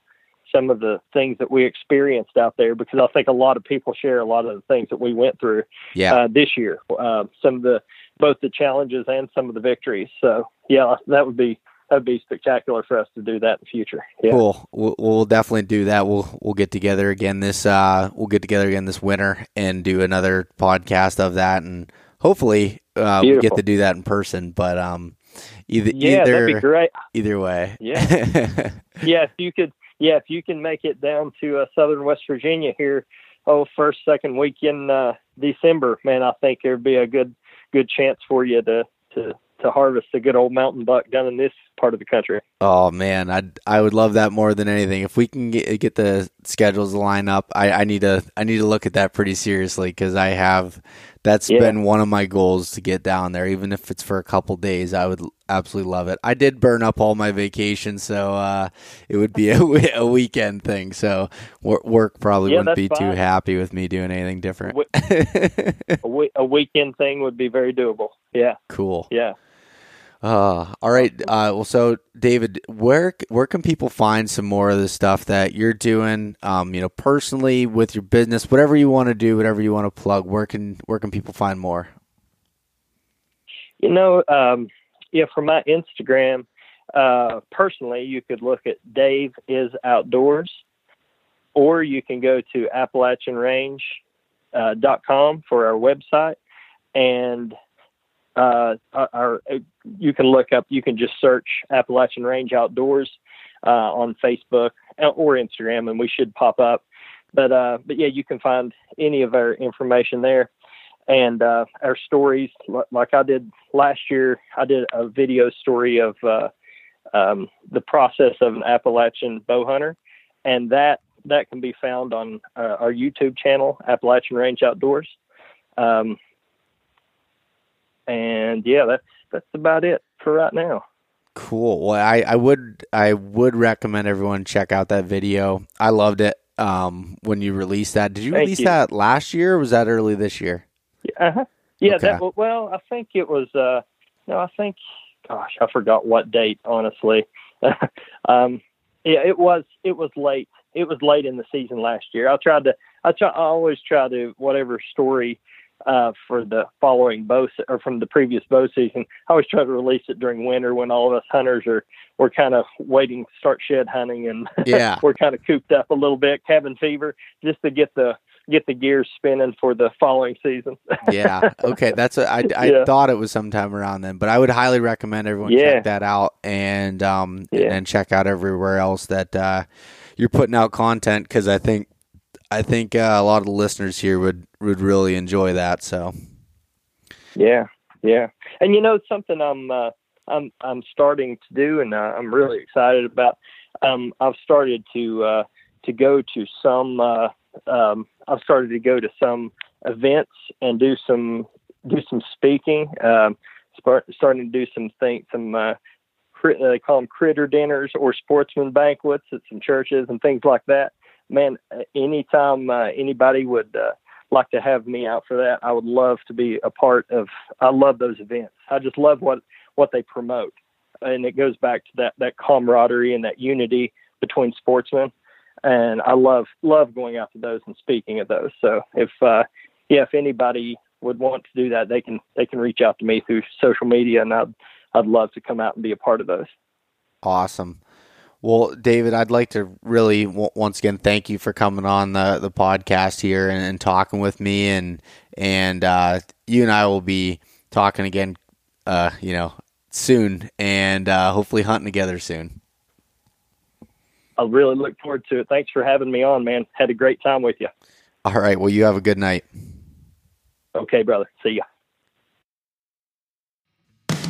some of the things that we experienced out there because I think a lot of people share a lot of the things that we went through yeah. uh, this year. Uh, some of the both the challenges and some of the victories. So yeah, that would be that would be spectacular for us to do that in the future. Yeah. Cool. We'll, we'll definitely do that. We'll we'll get together again this uh we'll get together again this winter and do another podcast of that and hopefully uh we get to do that in person. But um either Yeah, that'd be great. either way. Yeah. Yeah, if you could, yeah, if you can make it down to uh, southern West Virginia here, oh, first second week in uh, December, man, I think there'd be a good good chance for you to to to harvest a good old mountain buck down in this part of the country. Oh man, I I would love that more than anything. If we can get get the schedules to line up, I, I need to I need to look at that pretty seriously because I have that's Yeah. been one of my goals to get down there, even if it's for a couple days. I would absolutely love it. I did burn up all my vacation, so uh, it would be a, a weekend thing. So work probably Yeah, wouldn't be too happy with me doing anything different. A, a weekend thing would be very doable. Yeah, cool. yeah. Uh, all right. Uh, well, so David, where where can people find some more of the stuff that you're doing? Um, you know, personally with your business, whatever you want to do, whatever you want to plug. Where can where can people find more? You know, um, yeah, from my Instagram, uh, personally, you could look at Dave is Outdoors, or you can go to AppalachianRange uh, for our website, and uh, our, our you can look up. You can just search Appalachian Range Outdoors uh, on Facebook or Instagram, and we should pop up. but uh, but yeah, you can find any of our information there, and uh, our stories. Like I did last year, I did a video story of uh, um, the process of an Appalachian bow hunter, and that that can be found on uh, our YouTube channel, Appalachian Range Outdoors. Um, and yeah, that's that's about it for right now. Cool. Well, I, I would I would recommend everyone check out that video. I loved it. Um, when you released that, did you Thank release you. that last year? or Was that early this year? Uh-huh. Yeah, Okay. that well, I think it was uh no, I think gosh, I forgot what date, honestly. um yeah, it was it was late. It was late in the season last year. I tried to I try I always try to whatever story uh for the following bow se- or from the previous bow season. I always try to release it during winter when all of us hunters are we're kind of waiting to start shed hunting and Yeah. we're kind of cooped up a little bit, cabin fever, just to get the get the gears spinning for the following season. yeah. Okay. That's what I, I Yeah. thought it was sometime around then, but I would highly recommend everyone Yeah. check that out and um Yeah. and check out everywhere else that uh, you're putting out content because I think I think uh, a lot of the listeners here would would really enjoy that. So Yeah, yeah. And you know something I'm uh, I'm I'm starting to do, and uh, I'm really excited about. Um, I've started to uh, to go to some. Uh, um, I've started to go to some events and do some do some speaking. Um, start, starting to do some things, some uh, they call them critter dinners or sportsman banquets at some churches and things like that. Man, uh, anytime uh, anybody would uh, like to have me out for that, I would love to be a part of. I love those events. I just love what what they promote, and it goes back to that that camaraderie and that unity between sportsmen. And I love love going out to those and speaking at those. So if uh, yeah, if anybody would want to do that, they can they can reach out to me through social media, and I'd I'd love to come out and be a part of those. awesome. Well, David, I'd like to really w- once again thank you for coming on the, the podcast here and, and talking with me, and and uh, you and I will be talking again, uh, you know, soon, and uh, hopefully hunting together soon. I really look forward to it. Thanks for having me on, man. Had a great time with you. All right. Well, you have a good night. Okay, brother. See ya.